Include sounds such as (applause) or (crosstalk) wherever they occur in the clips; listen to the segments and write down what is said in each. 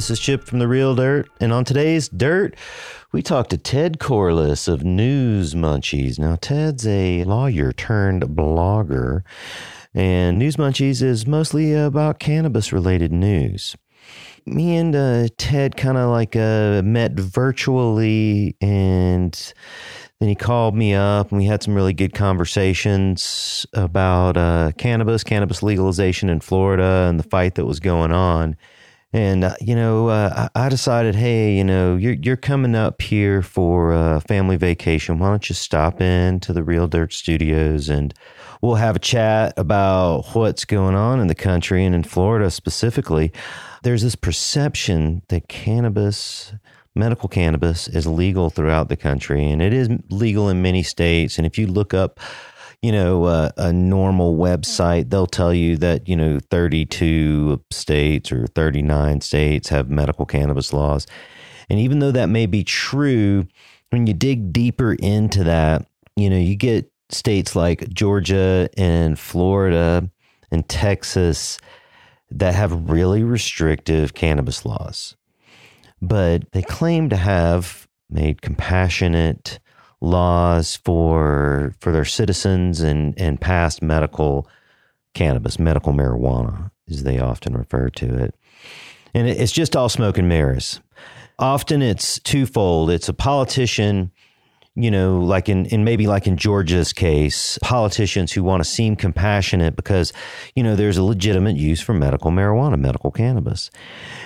this is Chip from The Real Dirt. And on today's Dirt, we talked to Ted Corless of News Munchies. Now, Ted's a lawyer turned blogger, and News Munchies is mostly about cannabis related news. Me and uh, Ted kind of like uh, met virtually, and then he called me up and we had some really good conversations about uh, cannabis, cannabis legalization in Florida, and the fight that was going on. And uh, you know, uh, I decided, hey, you know, you're you're coming up here for a family vacation. Why don't you stop in to the Real Dirt Studios and we'll have a chat about what's going on in the country and in Florida specifically. There's this perception that cannabis medical cannabis is legal throughout the country and it is legal in many states. And if you look up, you know, uh, a normal website, they'll tell you that, you know, 32 states or 39 states have medical cannabis laws. And even though that may be true, when you dig deeper into that, you know, you get states like Georgia and Florida and Texas that have really restrictive cannabis laws but they claim to have made compassionate laws for for their citizens and and passed medical cannabis, medical marijuana, as they often refer to it. And it's just all smoke and mirrors. Often it's twofold. It's a politician you know, like in, in maybe like in Georgia's case, politicians who want to seem compassionate because, you know, there's a legitimate use for medical marijuana, medical cannabis.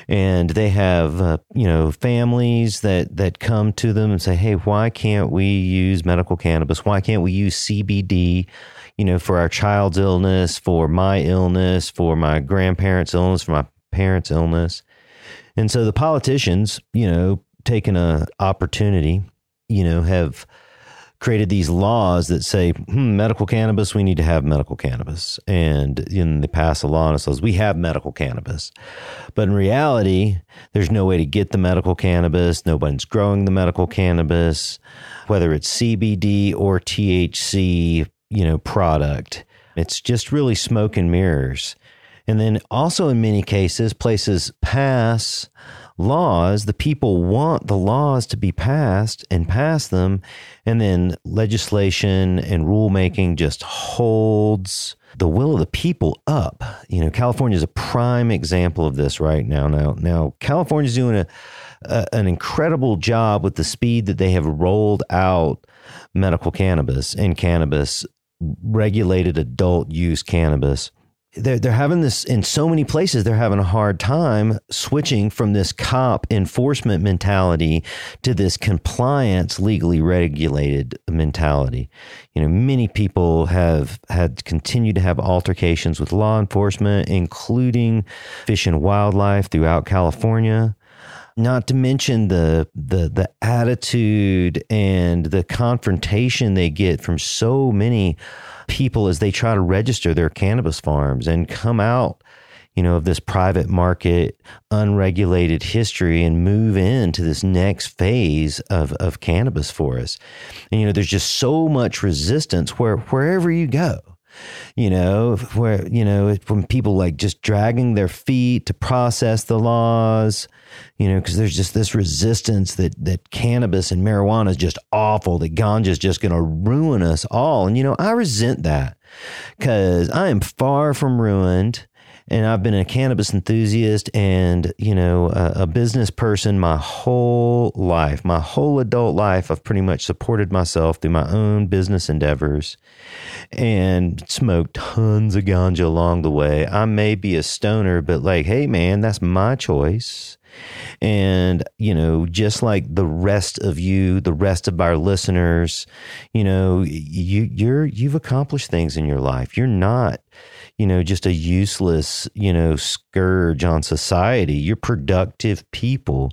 And they have, uh, you know, families that, that come to them and say, hey, why can't we use medical cannabis? Why can't we use CBD? You know, for our child's illness, for my illness, for my grandparents' illness, for my parents' illness. And so the politicians, you know, taking a opportunity you know, have created these laws that say, hmm, medical cannabis, we need to have medical cannabis. And in they pass a law and it says, we have medical cannabis. But in reality, there's no way to get the medical cannabis. Nobody's growing the medical cannabis, whether it's CBD or THC, you know, product. It's just really smoke and mirrors. And then also in many cases, places pass laws, the people want the laws to be passed and pass them. And then legislation and rulemaking just holds the will of the people up. You know, California is a prime example of this right now. Now, now California is doing a, a, an incredible job with the speed that they have rolled out medical cannabis and cannabis regulated adult use cannabis they're, they're having this in so many places they're having a hard time switching from this cop enforcement mentality to this compliance legally regulated mentality. You know many people have had continued to have altercations with law enforcement including fish and wildlife throughout california not to mention the the the attitude and the confrontation they get from so many people as they try to register their cannabis farms and come out you know of this private market unregulated history and move into this next phase of of cannabis for us. And you know there's just so much resistance where wherever you go you know, where, you know, from people like just dragging their feet to process the laws, you know, because there's just this resistance that, that cannabis and marijuana is just awful, that ganja is just going to ruin us all. And, you know, I resent that because I am far from ruined and I've been a cannabis enthusiast and you know a, a, business person my whole life, my whole adult life. I've pretty much supported myself through my own business endeavors, and smoked tons of ganja along the way. I may be a stoner, but like, hey man, that's my choice. And, you know, just like the rest of you, the rest of our listeners, you know, you, you're, you've accomplished things in your life. You're not, you know, just a useless, you know, scourge on society. You're productive people.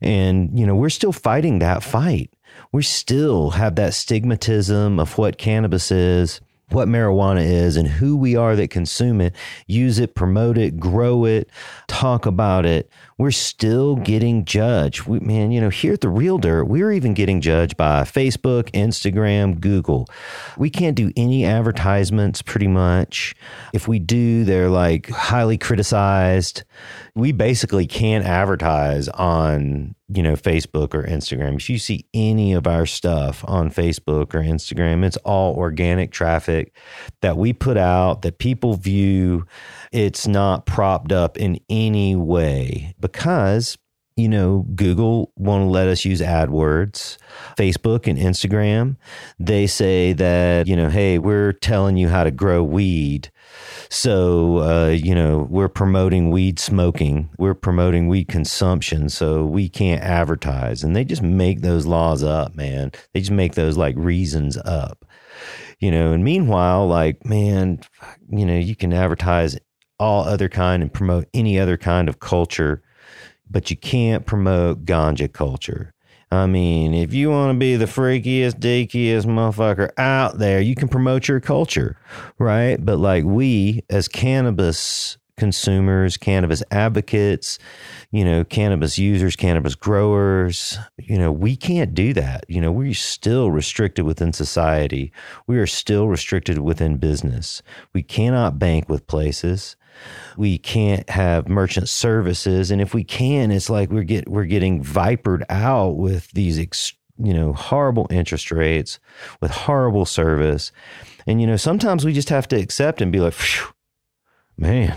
And, you know, we're still fighting that fight. We still have that stigmatism of what cannabis is what marijuana is and who we are that consume it, use it, promote it, grow it, talk about it, we're still getting judged. We, man, you know, here at the Real Dirt, we're even getting judged by Facebook, Instagram, Google. We can't do any advertisements pretty much. If we do, they're like highly criticized. We basically can't advertise on you know, Facebook or Instagram. If you see any of our stuff on Facebook or Instagram, it's all organic traffic that we put out that people view. It's not propped up in any way because you know, Google won't let us use AdWords, Facebook and Instagram. They say that, you know, hey, we're telling you how to grow weed. So, uh, you know, we're promoting weed smoking, we're promoting weed consumption. So we can't advertise. And they just make those laws up, man. They just make those like reasons up, you know. And meanwhile, like, man, you know, you can advertise all other kind and promote any other kind of culture but you can't promote ganja culture. I mean, if you want to be the freakiest, deakiest motherfucker out there, you can promote your culture, right? But like we, as cannabis consumers, cannabis advocates, you know, cannabis users, cannabis growers, you know, we can't do that. You know, we're still restricted within society. We are still restricted within business. We cannot bank with places we can't have merchant services. And if we can it's like we're get we're getting vipered out with these ex, you know horrible interest rates with horrible service. And you know sometimes we just have to accept and be like man.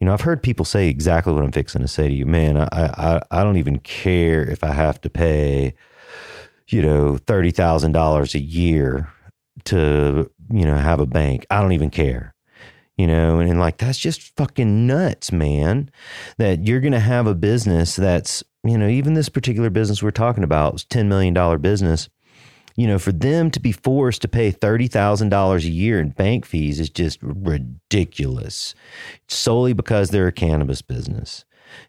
You know i've heard people say exactly what i'm fixing to say to you. Man i i i don't even care if i have to pay you know $30,000 a year to you know have a bank. I don't even care you know, and, and like that's just fucking nuts, man. That you're going to have a business that's, you know, even this particular business we're talking about, is $10 million business, you know, for them to be forced to pay $30,000 a year in bank fees is just ridiculous solely because they're a cannabis business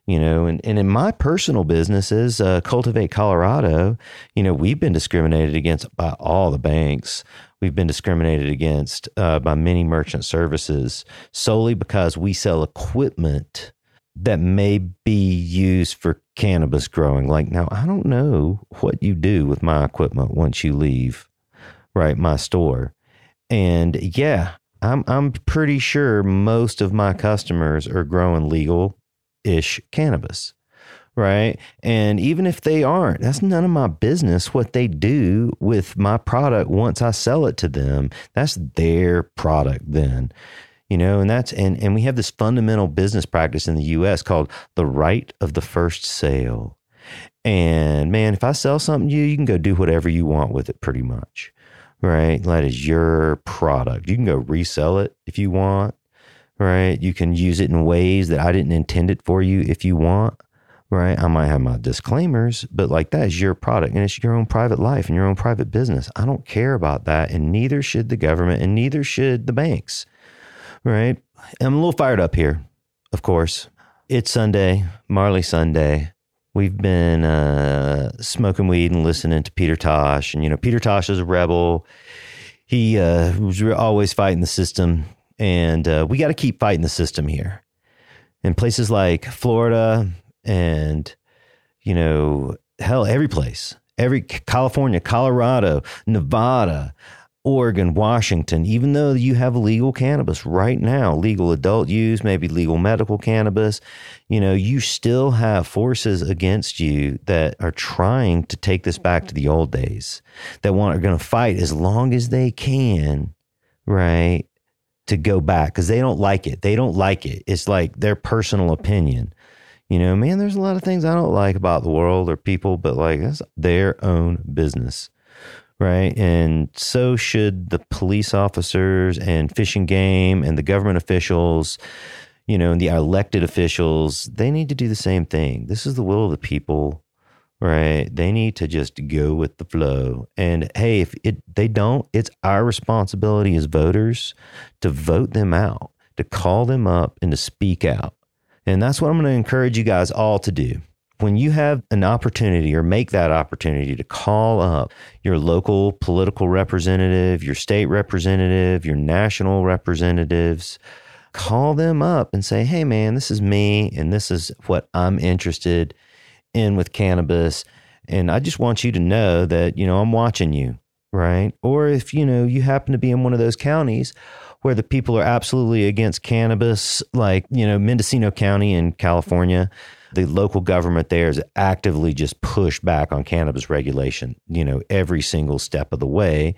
you know and, and in my personal businesses uh, cultivate colorado you know we've been discriminated against by all the banks we've been discriminated against uh, by many merchant services solely because we sell equipment that may be used for cannabis growing. Like now, I don't know what you do with my equipment once you leave, right, my store. And yeah, I'm I'm pretty sure most of my customers are growing legal ish cannabis right? And even if they aren't, that's none of my business what they do with my product once I sell it to them. That's their product then. You know, and that's and and we have this fundamental business practice in the US called the right of the first sale. And man, if I sell something to you, you can go do whatever you want with it pretty much. Right? That is your product. You can go resell it if you want right? You can use it in ways that I didn't intend it for you if you want right? I might have my disclaimers, but like that is your product and it's your own private life and your own private business. I don't care about that. And neither should the government and neither should the banks, right? I'm a little fired up here, of course. It's Sunday, Marley Sunday. We've been uh, smoking weed and listening to Peter Tosh. And, you know, Peter Tosh is a rebel. He uh, was always fighting the system. And uh, we got to keep fighting the system here. In places like Florida, and you know hell every place every california colorado nevada oregon washington even though you have legal cannabis right now legal adult use maybe legal medical cannabis you know you still have forces against you that are trying to take this back to the old days that want are going to fight as long as they can right to go back because they don't like it. They don't like it. It's like their personal opinion you know, man, there's a lot of things I don't like about the world or people, but like that's their own business. Right. And so should the police officers and fish and game and the government officials, you know, and the elected officials. They need to do the same thing. This is the will of the people. Right. They need to just go with the flow. And hey, if it they don't, it's our responsibility as voters to vote them out, to call them up and to speak out and that's what I'm going to encourage you guys all to do. when you have an opportunity or make that opportunity to call up your local political representative, your state representative, your national representatives, call them up and say, hey, man, this is me and this is what I'm interested in with cannabis. And I just want you to know that, you know, I'm watching you, right? Or if, you know, you happen to be in one of those counties where the people are absolutely against cannabis, like, you know, Mendocino County in California the local government there is actively just pushed back on cannabis regulation, you know, every single step of the way.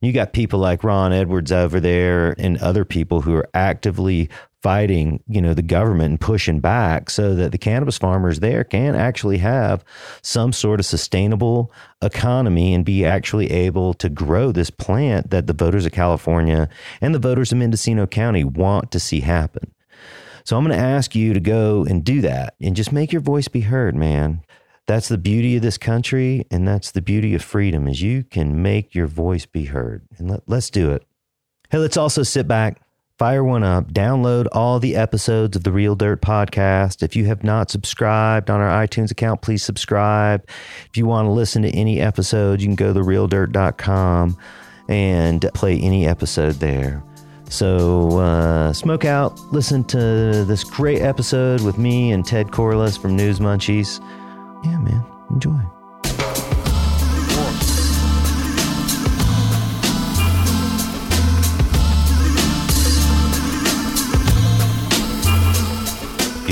You got people like Ron Edwards over there and other people who are actively fighting, you know, the government and pushing back so that the cannabis farmers there can actually have some sort of sustainable economy and be actually able to grow this plant that the voters of California and the voters of Mendocino County want to see happen. So I'm going to ask you to go and do that and just make your voice be heard, man. That's the beauty of this country and that's the beauty of freedom is you can make your voice be heard. And let, let's do it. Hey, let's also sit back, fire one up, download all the episodes of the Real Dirt podcast. If you have not subscribed on our iTunes account, please subscribe. If you want to listen to any episodes, you can go to realdirt.com and play any episode there. So uh, smoke out, listen to this great episode with me and Ted Corless from News Munchies. Yeah, man, enjoy.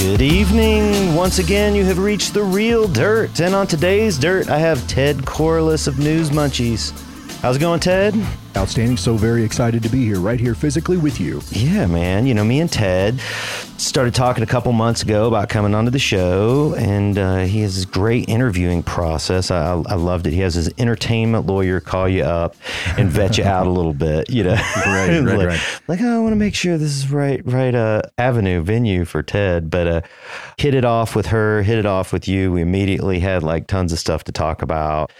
Good evening. Once again, you have reached the real dirt. And on today's dirt, I have Ted Corless of News Munchies. How's it going, Ted? Outstanding. So very excited to be here, right here physically with you. Yeah, man. You know, me and Ted started talking a couple months ago about coming onto the show, and uh, he has this great interviewing process. I, I, loved it. He has his entertainment lawyer call you up and vet you out a little bit, you know. (laughs) Right, right, like, right. Like, oh, I want to make sure this is right, right uh, avenue, venue for Ted. But uh, hit it off with her, hit it off with you. We immediately had like tons of stuff to talk about.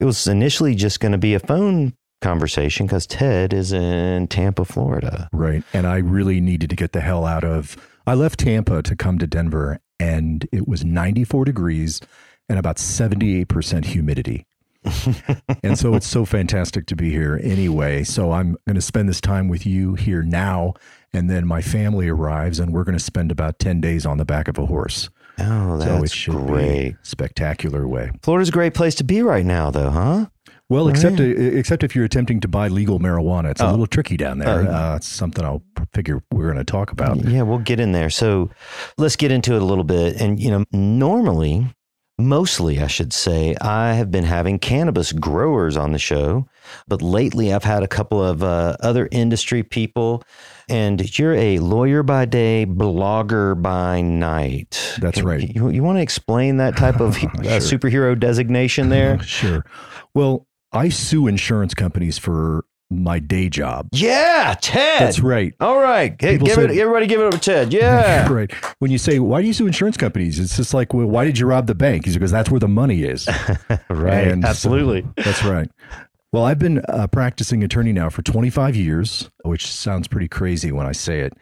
It was initially just going to be a phone conversation because Ted is in Tampa, Florida. Right. And I really needed to get the hell out of. I left Tampa to come to Denver, and it was 94 degrees and about 78% humidity. (laughs) and so it's so fantastic to be here anyway. So I'm going to spend this time with you here now. And then my family arrives, and we're going to spend about 10 days on the back of a horse. Oh, that's so it should great. Be spectacular way. Florida's a great place to be right now, though, huh? Well, except right. uh, except if you're attempting to buy legal marijuana, it's oh. a little tricky down there. Uh, uh, it's something I'll figure we're going to talk about. Yeah, we'll get in there. So let's get into it a little bit. And you know, normally, mostly, I should say, I have been having cannabis growers on the show, but lately I've had a couple of uh, other industry people and you're a lawyer by day, blogger by night. That's right. You, you want to explain that type of (laughs) sure. uh, superhero designation there? (laughs) sure. Well, I sue insurance companies for my day job. Yeah, Ted. That's right. All right. Hey, give it, everybody give it up to Ted. (laughs) Yeah. right. When you say, why do you sue insurance companies? It's just like, well, why did you rob the bank? Because that's where the money is. right. And Absolutely. So, that's right. Well, I've been a practicing attorney now for 25 years, which sounds pretty crazy when I say it,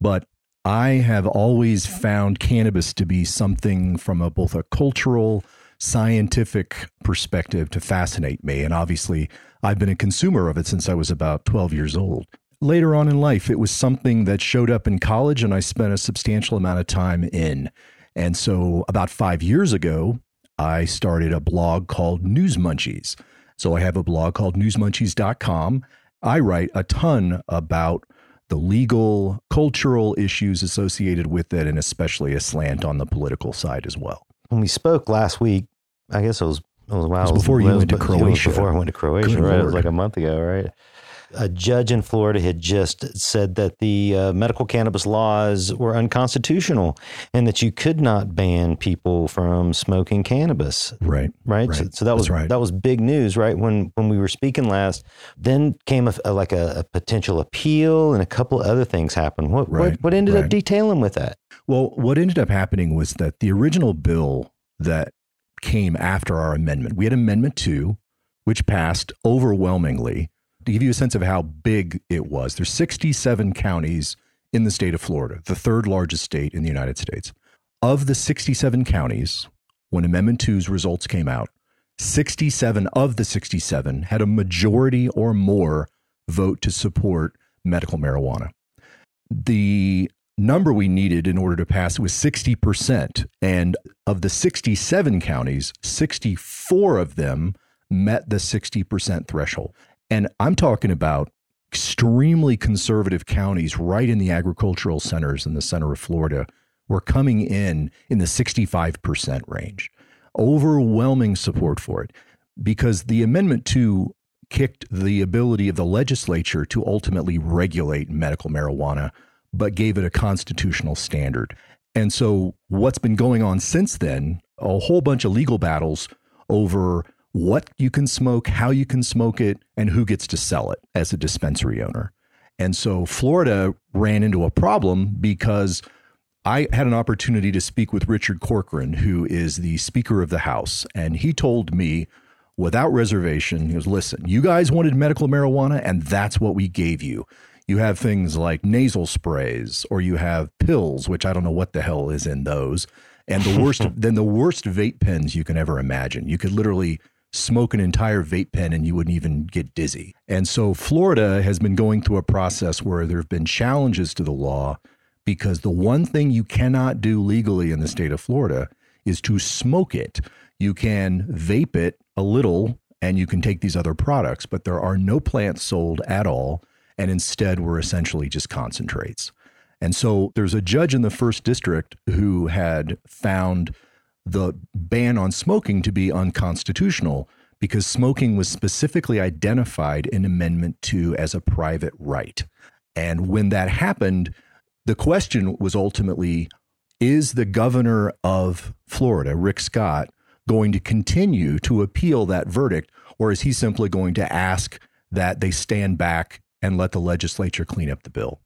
but I have always found cannabis to be something from a, both a cultural, scientific perspective to fascinate me. And obviously, I've been a consumer of it since I was about 12 years old. Later on in life, it was something that showed up in college, and I spent a substantial amount of time in. And so, about five years ago, I started a blog called News Munchies so I have a blog called newsmunchies.com. I write a ton about the legal, cultural issues associated with it, and especially a slant on the political side as well. When we spoke last week, I guess it was, it was, wow, it was before you went to Croatia. Before I went to Croatia, Good right? Lord. It was like a month ago, right? A judge in Florida had just said that the uh, medical cannabis laws were unconstitutional and that you could not ban people from smoking cannabis. Right. Right. right. So, so, that was right. that was big news, right? When when we were speaking last, then came a, a, like a, a, potential appeal and a couple other things happened. What right. what, what ended up detailing with that? Well, what ended up happening was that the original bill that came after our amendment, we had Amendment Two, which passed overwhelmingly to give you a sense of how big it was, there's 67 counties in the state of Florida, the third largest state in the United States. Of the 67 counties, when Amendment 2's results came out, 67 of the 67 had a majority or more vote to support medical marijuana. The number we needed in order to pass was 60%. And of the 67 counties, 64 of them met the 60% threshold. And I'm talking about extremely conservative counties right in the agricultural centers in the center of Florida were coming in in the 65% range. Overwhelming support for it because the Amendment 2 kicked the ability of the legislature to ultimately regulate medical marijuana, but gave it a constitutional standard. And so, what's been going on since then, a whole bunch of legal battles over what you can smoke, how you can smoke it, and who gets to sell it as a dispensary owner. And so Florida ran into a problem because I had an opportunity to speak with Richard Corcoran, who is the Speaker of the House. And he told me without reservation, he goes, Listen, you guys wanted medical marijuana, and that's what we gave you. You have things like nasal sprays, or you have pills, which I don't know what the hell is in those. And the worst, (laughs) then the worst vape pens you can ever imagine. You could literally smoke an entire vape pen and you wouldn't even get dizzy. And so Florida has been going through a process where there have been challenges to the law because the one thing you cannot do legally in the state of Florida is to smoke it. You can vape it a little and you can take these other products, but there are no plants sold at all. And instead, we're essentially just concentrates. And so there's a judge in the first district who had found the ban on smoking to be unconstitutional because smoking was specifically identified in Amendment 2 as a private right. And when that happened, the question was ultimately is the governor of Florida, Rick Scott, going to continue to appeal that verdict, or is he simply going to ask that they stand back and let the legislature clean up the bill?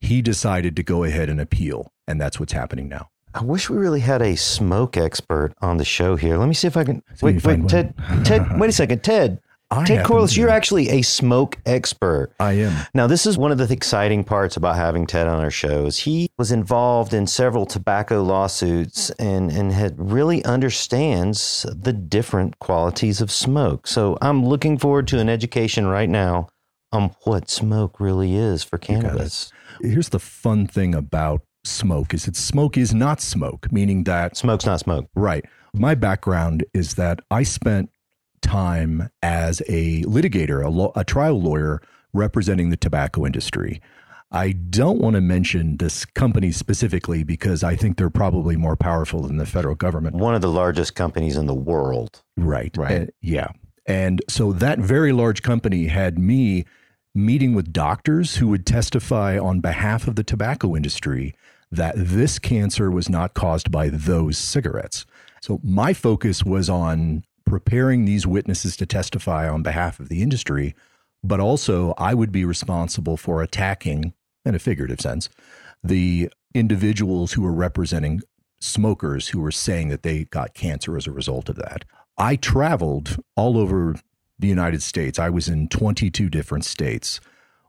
He decided to go ahead and appeal, and that's what's happening now. I wish we really had a smoke expert on the show here. Let me see if I can. See wait, wait, Ted. (laughs) Ted, wait a second, Ted. I Ted Corless, you're actually a smoke expert. I am. Now, this is one of the exciting parts about having Ted on our shows. He was involved in several tobacco lawsuits and, and had really understands the different qualities of smoke. So I'm looking forward to an education right now on what smoke really is for cannabis. Here's the fun thing about smoke is that smoke is not smoke, meaning that Smoke's not smoke. Right. My background is that I spent time as a litigator, a, law, a trial lawyer representing the tobacco industry. I don't want to mention this company specifically because I think they're probably more powerful than the federal government. One of the largest companies in the world. Right. Right. Uh, yeah. And so that very large company had me meeting with doctors who would testify on behalf of the tobacco industry that this cancer was not caused by those cigarettes. So my focus was on preparing these witnesses to testify on behalf of the industry, but also I would be responsible for attacking, in a figurative sense, the individuals who were representing smokers who were saying that they got cancer as a result of that. I traveled all over the United States. I was in 22 different states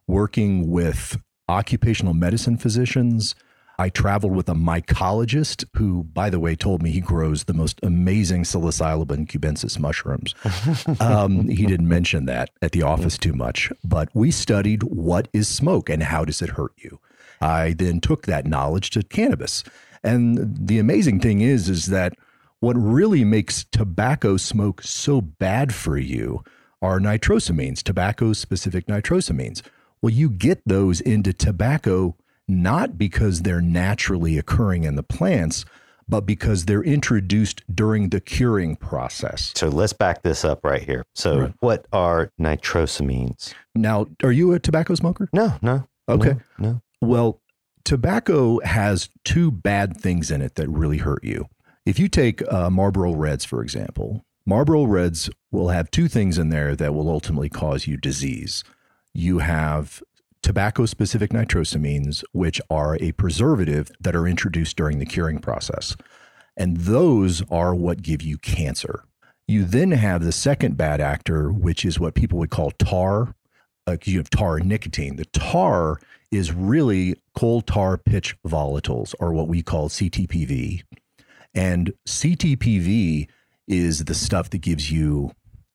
working with occupational medicine physicians. I traveled with a mycologist who, by the way, told me he grows the most amazing psilocybin cubensis mushrooms. (laughs) um, he didn't mention that at the office too much, but we studied what is smoke and how does it hurt you. I then took that knowledge to cannabis. And the amazing thing is, is that what really makes tobacco smoke so bad for you are nitrosamines, tobacco specific nitrosamines. Well, you get those into tobacco not because they're naturally occurring in the plants, but because they're introduced during the curing process. So let's back this up right here. So, Right. what are nitrosamines? Now, are you a tobacco smoker? No, no. Okay. No. no. Well, tobacco has two bad things in it that really hurt you. If you take uh, Marlboro Reds, for example, Marlboro Reds will have two things in there that will ultimately cause you disease. You have tobacco specific nitrosamines, which are a preservative that are introduced during the curing process. And those are what give you cancer. You then have the second bad actor, which is what people would call tar. Uh, you have tar and nicotine. The tar is really coal tar pitch volatiles, or what we call CTPV. And CTPV is the stuff that gives you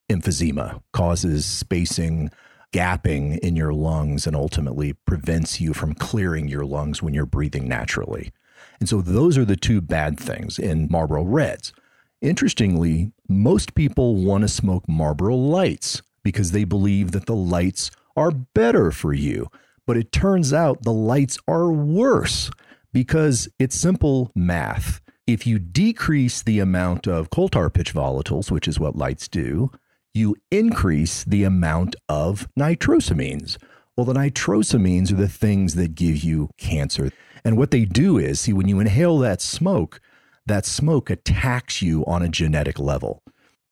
emphysema, causes spacing, gapping in your lungs, and ultimately prevents you from clearing your lungs when you're breathing naturally. And so those are the two bad things in Marlboro Reds. Interestingly, most people want to smoke Marlboro Lights because they believe that the lights are better for you. But it turns out the lights are worse because it's simple math. If you decrease the amount of coal tar pitch volatiles, which is what lights do, you increase the amount of nitrosamines. Well, the nitrosamines are the things that give you cancer. And what they do is, see, when you inhale that smoke, that smoke attacks you on a genetic level.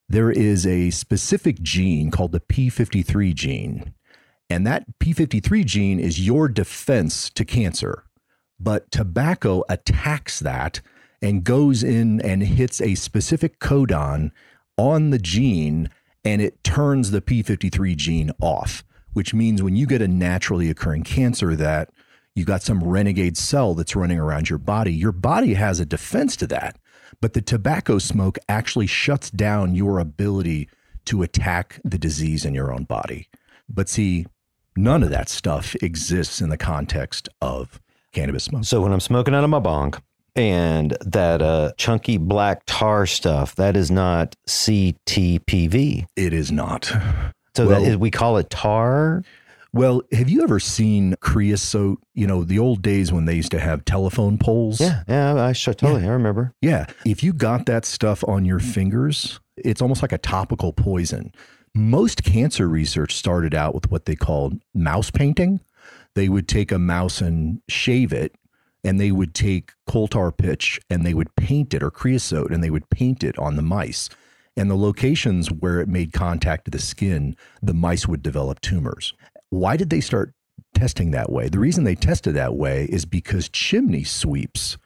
There is a specific gene called the P53 gene. And that P53 gene is your defense to cancer. But tobacco attacks that and goes in and hits a specific codon on the gene and it turns the P53 gene off, which means when you get a naturally occurring cancer that you've got some renegade cell that's running around your body, your body has a defense to that. But the tobacco smoke actually shuts down your ability to attack the disease in your own body. But see, none of that stuff exists in the context of cannabis smoke. So when I'm smoking out of my bong and that uh, chunky black tar stuff, that is not CTPV. It is not. So Well- that is, we call it tar. Well, have you ever seen creosote? You know, the old days when they used to have telephone poles? Yeah, yeah, I sure totally. I remember. Yeah. If you got that stuff on your fingers, it's almost like a topical poison. Most cancer research started out with what they called mouse painting. They would take a mouse and shave it, and they would take coal tar pitch and they would paint it or creosote and they would paint it on the mice. And the locations where it made contact to the skin, the mice would develop tumors. Why did they start testing that way? The reason they tested that way is because chimney sweeps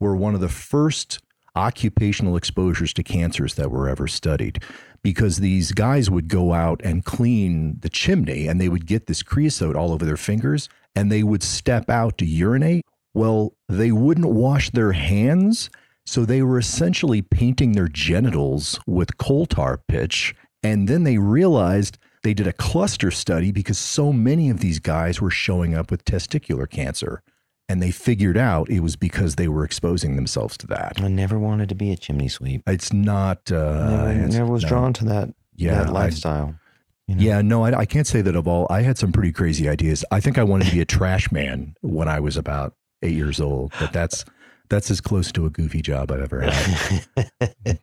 were one of the first occupational exposures to cancers that were ever studied because these guys would go out and clean the chimney and they would get this creosote all over their fingers and they would step out to urinate. Well, they wouldn't wash their hands. So they were essentially painting their genitals with coal tar pitch. And then they realized they did a cluster study because so many of these guys were showing up with testicular cancer. And they figured out it was because they were exposing themselves to that. I never wanted to be a chimney sweep. It's not. Uh, Never, it's- never was no. drawn to that, Yeah, that I- lifestyle. you know? Yeah, no, I, I can't say that of all. I had some pretty crazy ideas. I think I wanted to be a trash man when I was about eight years old, but that's that's as close to a goofy job I've ever had.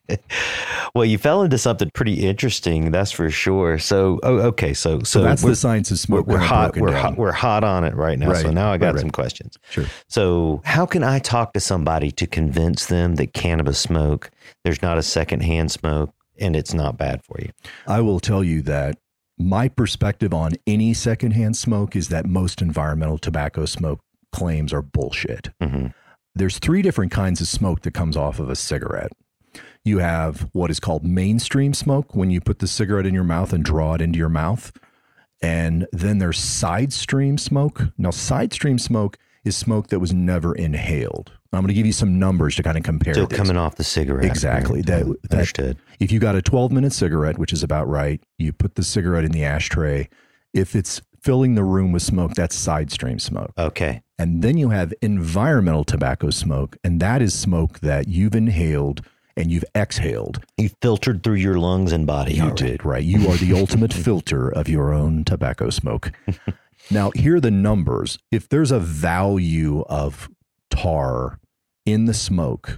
(laughs) well, you fell into something pretty interesting, that's for sure. So, oh, okay, so so, So that's the science of smoke. we're hot. We're down. hot. We're hot on it right now. So now I got right, right. some questions. Sure. So, how can I talk to somebody to convince them that cannabis smoke, there's not a secondhand smoke, and it's not bad for you? I will tell you that my perspective on any secondhand smoke is that most environmental tobacco smoke claims are bullshit. hmm There's three different kinds of smoke that comes off of a cigarette. You have what is called mainstream smoke when you put the cigarette in your mouth and draw it into your mouth. And then there's side stream smoke. Now, side stream smoke is smoke that was never inhaled. I'm going to give you some numbers to kind of compare. Still this. coming off the cigarette. Exactly. That- that- Understood. If you got a 12 minute cigarette, which is about right, you put the cigarette in the ashtray. If it's filling the room with smoke, that's side stream smoke. Okay. And then you have environmental tobacco smoke, and that is smoke that you've inhaled and you've exhaled. You filtered through your lungs and body. You did, right? You are the (laughs) ultimate filter of your own tobacco smoke. (laughs) now, here are the numbers. If there's a value of tar in the smoke,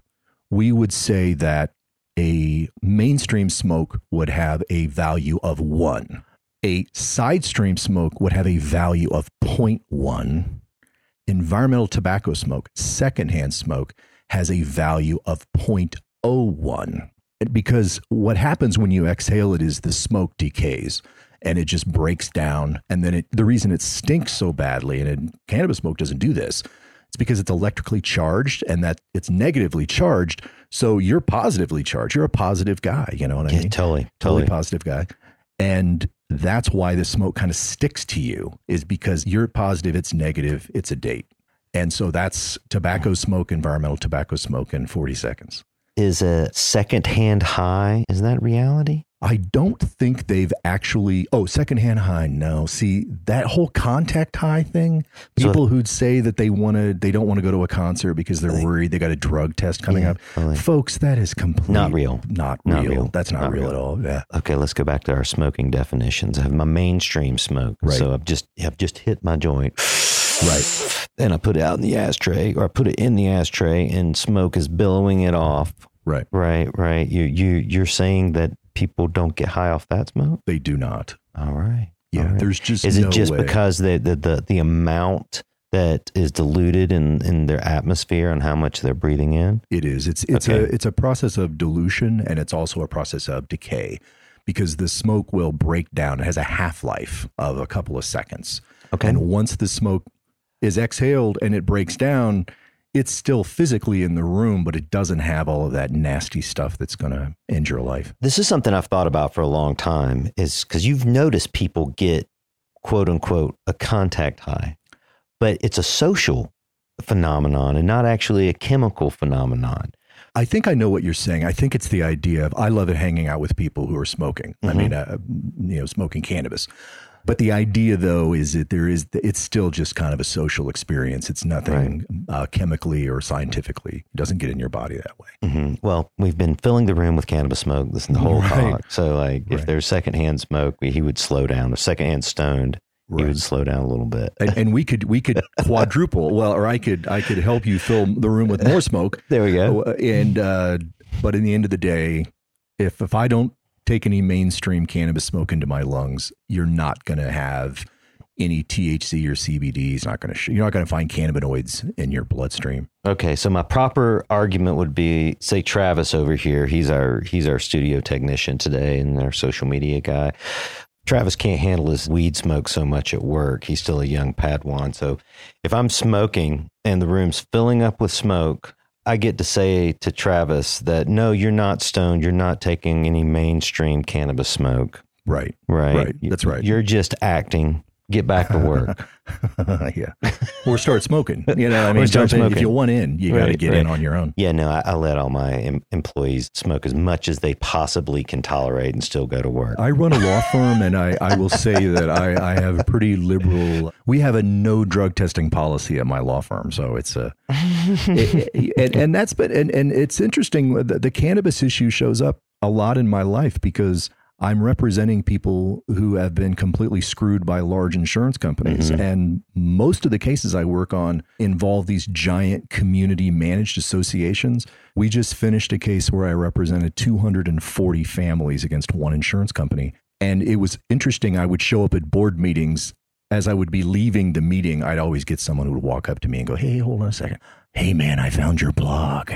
we would say that a mainstream smoke would have a value of one. A side stream smoke would have a value of 0.1. Environmental tobacco smoke, secondhand smoke, has a value of 0.01 because what happens when you exhale it is the smoke decays and it just breaks down and then it the reason it stinks so badly and it, cannabis smoke doesn't do this it's because it's electrically charged and that it's negatively charged so you're positively charged you're a positive guy you know what i Yeah, mean totally. totally Totally. positive guy and that's why the smoke kind of sticks to you is because you're positive it's negative it's a date and so that's tobacco smoke environmental tobacco smoke in 40 seconds is a secondhand high. Is that reality? I don't think they've actually. Oh, secondhand high. No, see that whole contact high thing. So- People who'd say that they want to, they don't want to go to a concert because they're worried they got a drug test coming Yeah, up. like- Folks, that is complete, Not real. Not, Not real. real. That's not, Not real, real. at all. Yeah. Okay, let's go back to our smoking definitions. I have my mainstream smoke. Right. So I've just I've just hit my joint. Right. And I put it out in the ashtray or I put it in the ashtray and smoke is billowing it off. Right. Right, right. You you you're saying that people don't get high off that smoke? They do not. All right. Yeah. All right. There's just Is it no just way. because the, the the the amount that is diluted in in their atmosphere and how much they're breathing in? It is. It's it's Okay. a it's a process of dilution and it's also a process of decay because the smoke will break down. It has a half life of a couple of seconds. Okay. And once the smoke is exhaled and it breaks down, it's still physically in the room, but it doesn't have all of that nasty stuff that's going to end your life. This is something I've thought about for a long time is because you've noticed people get quote unquote a contact high, but it's a social phenomenon and not actually a chemical phenomenon. I think I know what you're saying. I think it's the idea of I love it hanging out with people who are smoking. I mean, uh, you know, smoking cannabis. But the idea, though, is that there is it's still just kind of a social experience. It's nothing uh, chemically or scientifically. It doesn't get in your body that way. hmm Well, we've been filling the room with cannabis smoke this the whole (laughs) Right. talk. So, like, if Right. there's secondhand smoke, he would slow down. If secondhand stoned, he Right. would slow down a little bit. And, and we could we could (laughs) quadruple. Well, or I could I could help you fill the room with more smoke. (laughs) There we go. Uh, And uh, but in the end of the day, if if I don't take any mainstream cannabis smoke into my lungs, you're not going to have any THC or CBD. It's not going to. Sh- you're not going to find cannabinoids in your bloodstream. Okay, so my proper argument would be say Travis over here, he's our he's our studio technician today and our social media guy. Travis can't handle his weed smoke so much at work. He's still a young Padawan. So if I'm smoking and the room's filling up with smoke, I get to say to Travis that no, you're not stoned. You're not taking any mainstream cannabis smoke. Right. Right. Right, that's right. You're just acting. Get back to work. (laughs) yeah. Or start smoking. You know, I (laughs) mean, start in. if you want in, you got to Right, get in on your own. Yeah, no, I, I let all my em- employees smoke as much as they possibly can tolerate and still go to work. I run a law firm, and I, I will say that I, I have a pretty liberal. We have a no drug testing policy at my law firm, so it's a, (laughs) it- it- and, and that's been and, and it's interesting. The, the cannabis issue shows up a lot in my life because I'm representing people who have been completely screwed by large insurance companies, mm-hmm. and most of the cases I work on involve these giant community managed associations. We just finished a case where I represented 240 families against one insurance company. And it was interesting. I would show up at board meetings. As I would be leaving the meeting, I'd always get someone who would walk up to me and go, Hey, hold on a second. Hey, man, I found your blog.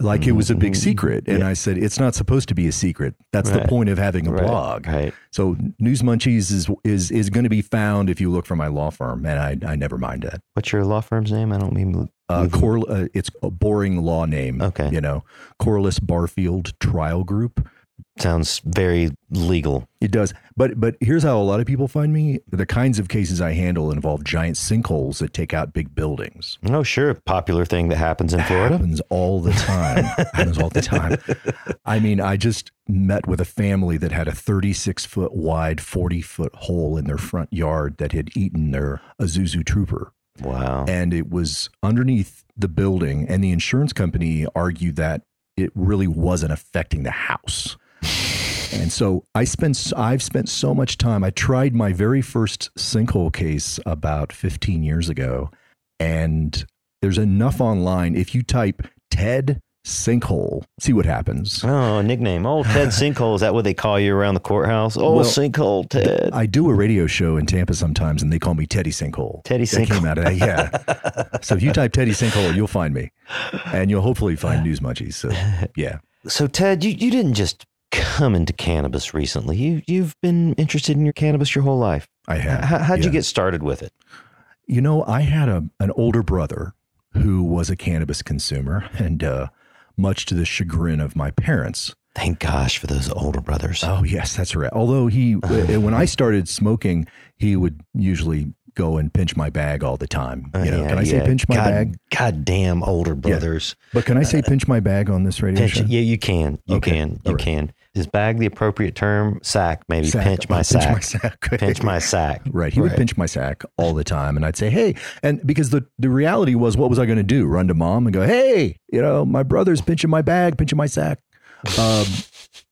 Like it was a big secret. And I said, It's not supposed to be a secret. That's the point of having a Right, blog. Right. So News Munchies is is is going to be found if you look for my law firm, and I I never mind that. What's your law firm's name? I don't mean. Uh, Cor, uh, it's a boring law name. Okay. you know, Corless Barfield Trial Group. Sounds very legal. It does, but but here's how a lot of people find me. The kinds of cases I handle involve giant sinkholes that take out big buildings. Oh, sure. Popular thing that happens in Florida. Happens all the time. (laughs) happens all the time. I mean, I just met with a family that had a 36 foot wide, 40 foot hole in their front yard that had eaten their Isuzu Trooper. Wow. and it was underneath the building and the insurance company argued that it really wasn't affecting the house and so i spent i've spent so much time i tried my very first sinkhole case about 15 years ago and there's enough online if you type ted sinkhole see what happens Oh, nickname. Oh, Ted (laughs) Sinkhole. Is that what they call you around the courthouse? Oh, Well, Sinkhole Ted. I do a radio show in Tampa sometimes, and they call me Teddy Sinkhole. Teddy That came Sinkhole. out of that, yeah. so if you type Teddy Sinkhole, you'll find me, and you'll hopefully find (laughs) News Munchies. So yeah, So, Ted, you, you didn't just come into cannabis recently. You you've been interested in your cannabis your whole life. I have. How, how'd you get started with it? You know, I had a an older brother who was a cannabis consumer, and uh, much to the chagrin of my parents. Thank gosh for those older brothers. Oh yes, that's right. Although he, (sighs) when I started smoking, he would usually go and pinch my bag all the time. You know, Uh, can I yeah, say pinch my God, bag? Goddamn older brothers. But can I say pinch my bag on this radio Pinch, show? yeah, you can. You Okay. can. You right. can. Is bag the appropriate term? Sack, maybe. Sack. Pinch my Pinch sack. my sack. (laughs) Pinch my sack. Right. He would pinch my sack all the time. And I'd say, hey. And because the, the reality was, what was I going to do? Run to mom and go, hey, you know, my brother's pinching my bag, pinching my sack. Um,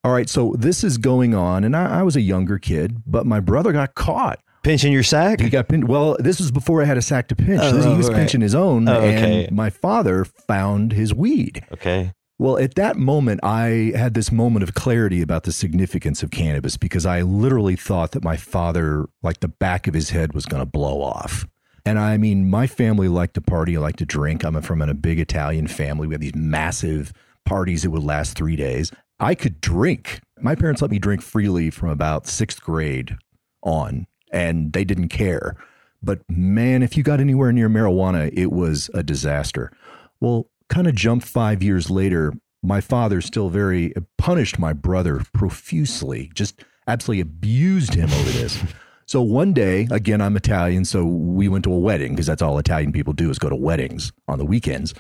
all right. So this is going on. And I, I was a younger kid, but my brother got caught. Pinching your sack? He got pinched. Well, this was before I had a sack to pinch. Oh, This- he was right. pinching his own. Oh, okay. And my father found his weed. Okay. Well, at that moment, I had this moment of clarity about the significance of cannabis because I literally thought that my father, like the back of his head, was going to blow off. And I mean, my family liked to party, liked to drink. I'm from a big Italian family. We had these massive parties that would last three days. I could drink. My parents let me drink freely from about sixth grade on, and they didn't care. But man, if you got anywhere near marijuana, it was a disaster. Well, kind of jump five years later, my father still very punished my brother profusely, just absolutely abused him over this. (laughs) So one day, again, I'm Italian, so we went to a wedding because that's all Italian people do is go to weddings on the weekends.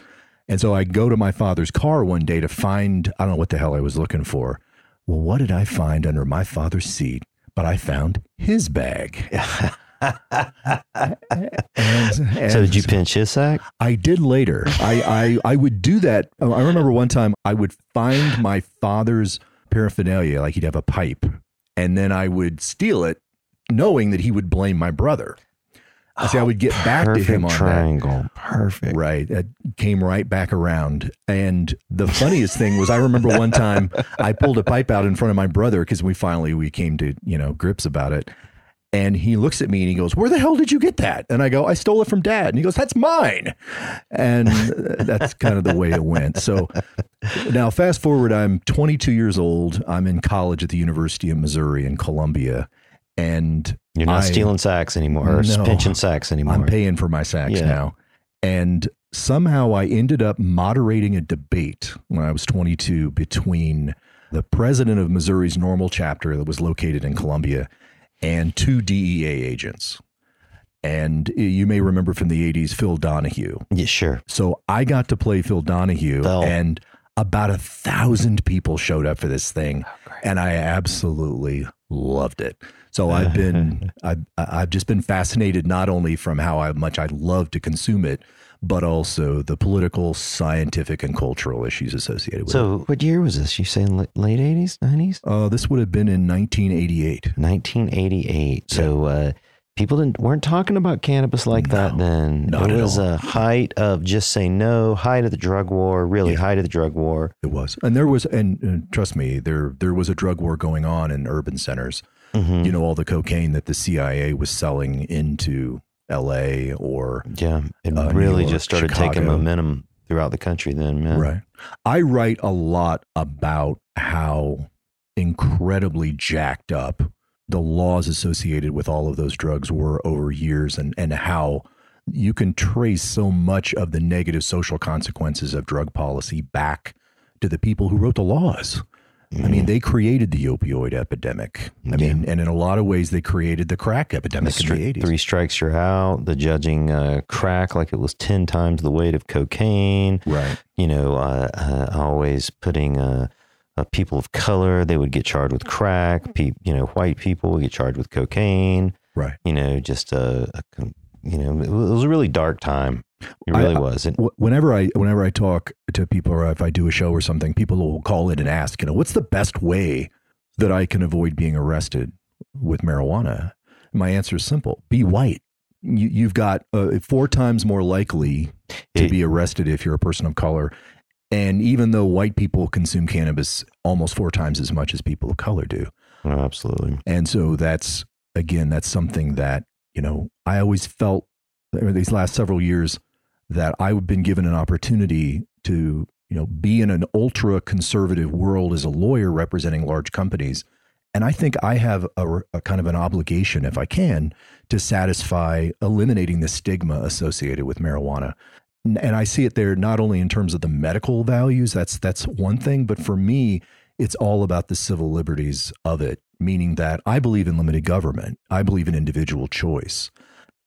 And so I go to my father's car one day to find, I don't know what the hell I was looking for. Well, what did I find under my father's seat? But I found his bag. (laughs) And- (laughs) So did you pinch his sack? I did later. I, I I would do that. Oh, I remember one time I would find my father's paraphernalia, like he'd have a pipe, and then I would steal it, knowing that he would blame my brother. I see. I oh, would get back to him on that. triangle. Perfect. Right. That came right back around. And the funniest thing was I remember one time I pulled a pipe out in front of my brother because we finally we came to, you know, grips about it. And he looks at me and he goes, Where the hell did you get that? And I go, I stole it from dad. And he goes, That's mine. And (laughs) that's kind of the way it went. So now, fast forward, I'm 22 years old. I'm in college at the University of Missouri in Columbia. And You're not I- stealing sacks anymore or No. pinching sacks anymore. I'm paying for my sacks Yeah. now. And somehow I ended up moderating a debate when I was 22 between the president of Missouri's NORML chapter that was located in Columbia and two DEA agents. And you may remember from the 80s Phil Donahue. yeah, sure. So I got to play Phil Donahue, Phil. and about a thousand people showed up for this thing, oh, and I absolutely loved it. So I've been, (laughs) I've, I've just been fascinated not only from how much I love to consume it, but also the political, scientific, and cultural issues associated with it. So what year was this? You la- late 80s, 90s? Uh, this would have been in 1988. 1988. So uh, people didn't weren't talking about cannabis like that then. it was all. a height of just say no, height of the drug war, really height of the drug war. It was, and there was, and, and trust me, there there was a drug war going on in urban centers. Mhm. You know, all the cocaine that the CIA was selling into L.A. or Yeah, it Uh, really York, just started taking momentum throughout the country then, man. right. I write a lot about how incredibly jacked up the laws associated with all of those drugs were over years, and and how you can trace so much of the negative social consequences of drug policy back to the people who wrote the laws. I mean, they created the opioid epidemic. I Yeah. mean, and in a lot of ways, they created the crack The epidemic stri- in the 80s. three strikes you're out. The judging uh, crack like it was ten times the weight of cocaine. Right. You know, uh, uh, always putting uh, uh, people of color. They would get charged with crack. Pe- you know, white people would get charged with cocaine. Right. You know, just a, a you know, it was a really dark time. It I- really was. And Whenever I whenever I talk to people or if I do a show or something, people will call in and ask, you know, what's the best way that I can avoid being arrested with marijuana? My answer is simple: be white. You, you've got uh, four times more likely to It- be arrested if you're a person of color. And even though white people consume cannabis almost four times as much as people of color do, oh, absolutely. and so that's again, that's something that, you know, I always felt these last several years that I've been given an opportunity to, you know, be in an ultra conservative world as a lawyer representing large companies. And I think I have a, a kind of an obligation, if I can, to satisfy eliminating the stigma associated with marijuana. And I see it there not only in terms of the medical values, that's that's one thing, but for me, it's all about the civil liberties of it, meaning that I believe in limited government. I believe in individual choice.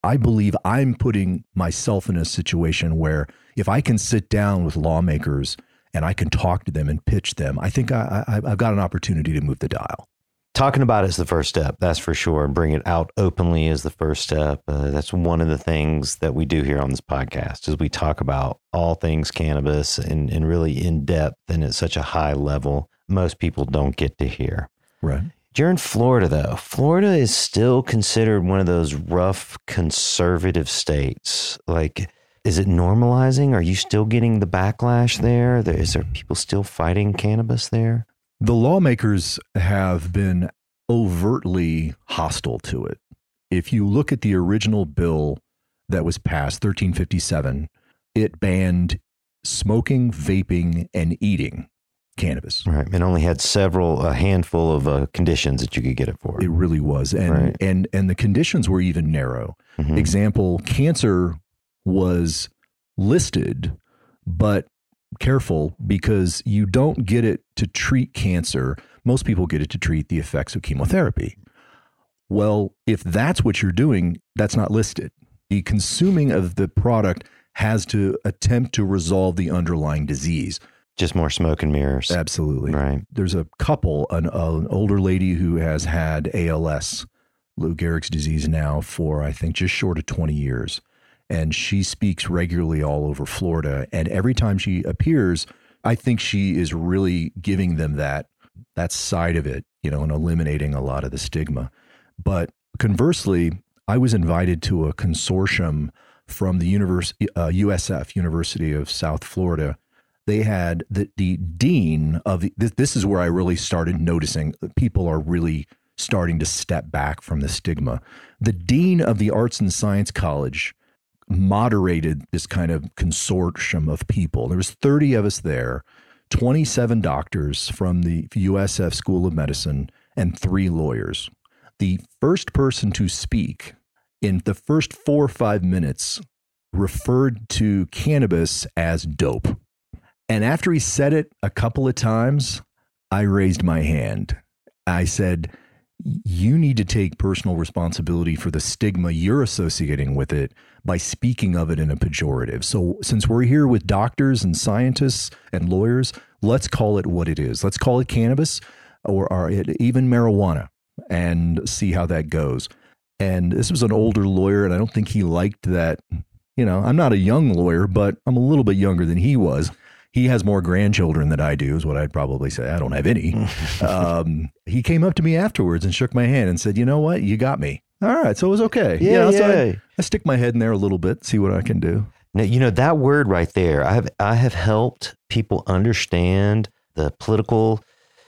I believe I'm putting myself in a situation where if I can sit down with lawmakers and I can talk to them and pitch them, I think I, I've got an opportunity to move the dial. Talking about it is the first step, that's for sure. Bring it out openly is the first step. Uh, that's one of the things that we do here on this podcast is we talk about all things cannabis and, and really in depth and at such a high level. Most people don't get to hear. Right. You're in Florida, though. Florida is still considered one of those rough conservative states. Like, is it normalizing? Are you still getting the backlash there? Is there people still fighting cannabis there? The lawmakers have been overtly hostile to it. If you look at the original bill that was passed, 1357, it banned smoking, vaping, and eating cannabis. Right. It only had several, a handful of uh, conditions that you could get it for. It really was. And, Right. and, and the conditions were even narrow. Mhm. Example, cancer was listed, but careful because you don't get it to treat cancer. Most people get it to treat the effects of chemotherapy. Well, if that's what you're doing, that's not listed. The consuming of the product has to attempt to resolve the underlying disease. Just more smoke and mirrors. Absolutely. Right. There's a couple, an, an older lady who has had ALS, Lou Gehrig's disease now for, I think, just short of 20 years. And she speaks regularly all over Florida. And every time she appears, I think she is really giving them that that side of it, you know, and eliminating a lot of the stigma. But conversely, I was invited to a consortium from the univers- uh, USF, University of South Florida. They had the, the dean of the, this, this is where I really started noticing that people are really starting to step back from the stigma. The dean of the Arts and Science College moderated this kind of consortium of people. There was 30 of us there, 27 doctors from the USF School of Medicine and 3 lawyers. The first person to speak in the first 4 or 5 minutes referred to cannabis as dope. And after he said it a couple of times, I raised my hand. I said, you need to take personal responsibility for the stigma you're associating with it by speaking of it in a pejorative. So, since we're here with doctors and scientists and lawyers, let's call it what it is. Let's call it cannabis or, or even marijuana and see how that goes. And this was an older lawyer, and I don't think he liked that. You know, I'm not a young lawyer, but I'm a little bit younger than he was. He has more grandchildren than I do, is what I'd probably say. I don't have any. (laughs) um, he came up to me afterwards and shook my hand and said, "You know what? You got me." All right, so it was okay. Yeah, know, so I- yeah. I, stick my head in there a little bit, see what I can do. Now, you know that word right there. I have I have helped people understand the political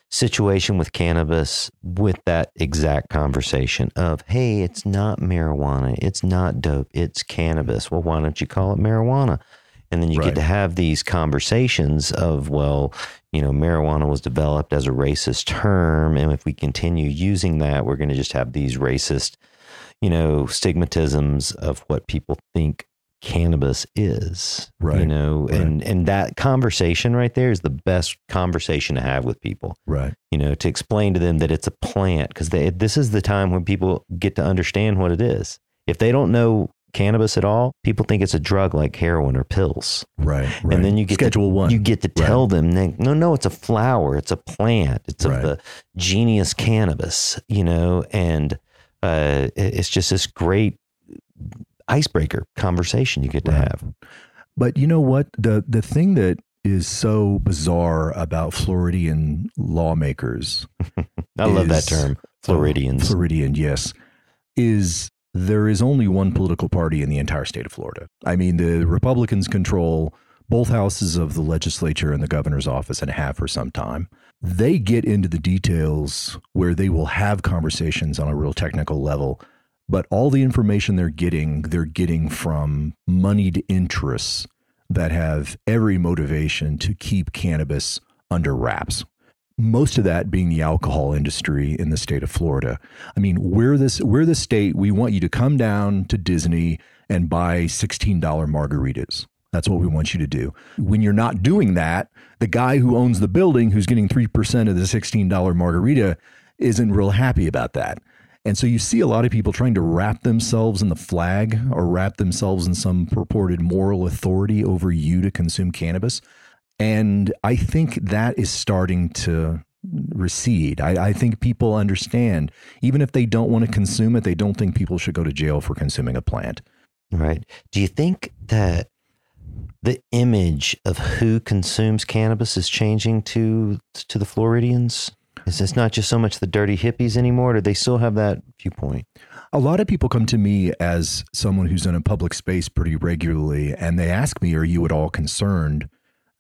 situation with cannabis with that exact conversation of, hey, it's not marijuana, it's not dope, it's cannabis. Well, why don't you call it marijuana? And then you Right. get to have these conversations of, well, you know, marijuana was developed as a racist term, and if we continue using that, we're going to just have these racist, you know, stigmatisms of what people think cannabis is right you know right. and and that conversation right there is the best conversation to have with people Right. you know to explain to them that it's a plant because this is the time when people get to understand what it is if they don't know cannabis at all people think it's a drug like heroin or pills Right. right. and then you get schedule to, one. you get to Right. tell them that, no no it's a flower it's a plant it's Right. of the genius cannabis you know and uh, it's just this great icebreaker conversation you get to Right. have But you know what? The the thing that is so bizarre about Floridian lawmakers, (laughs) I love that term, Floridians. Floridian, yes, is there is only one political party in the entire state of Florida. I mean, the Republicans control both houses of the legislature and the governor's office and have for some time. They get into the details where they will have conversations on a real technical level, but all the information they're getting, they're getting from moneyed interests that have every motivation to keep cannabis under wraps most of that being the alcohol industry in the state of Florida. I mean, we're this we're the state we want you to come down to Disney and buy $16 margaritas. That's what we want you to do. When you're not doing that, the guy who owns the building who's getting 3% of the $16 margarita isn't real happy about that. And so you see a lot of people trying to wrap themselves in the flag or wrap themselves in some purported moral authority over you to consume cannabis. And I think that is starting to recede. I, I, think people understand, even if they don't want to consume it, they don't think people should go to jail for consuming a plant. Right. Do you think that the image of who consumes cannabis is changing to to the Floridians? Is this not just so much the dirty hippies anymore? Do they still have that viewpoint? A lot of people come to me as someone who's in a public space pretty regularly, and they ask me, Are you at all concerned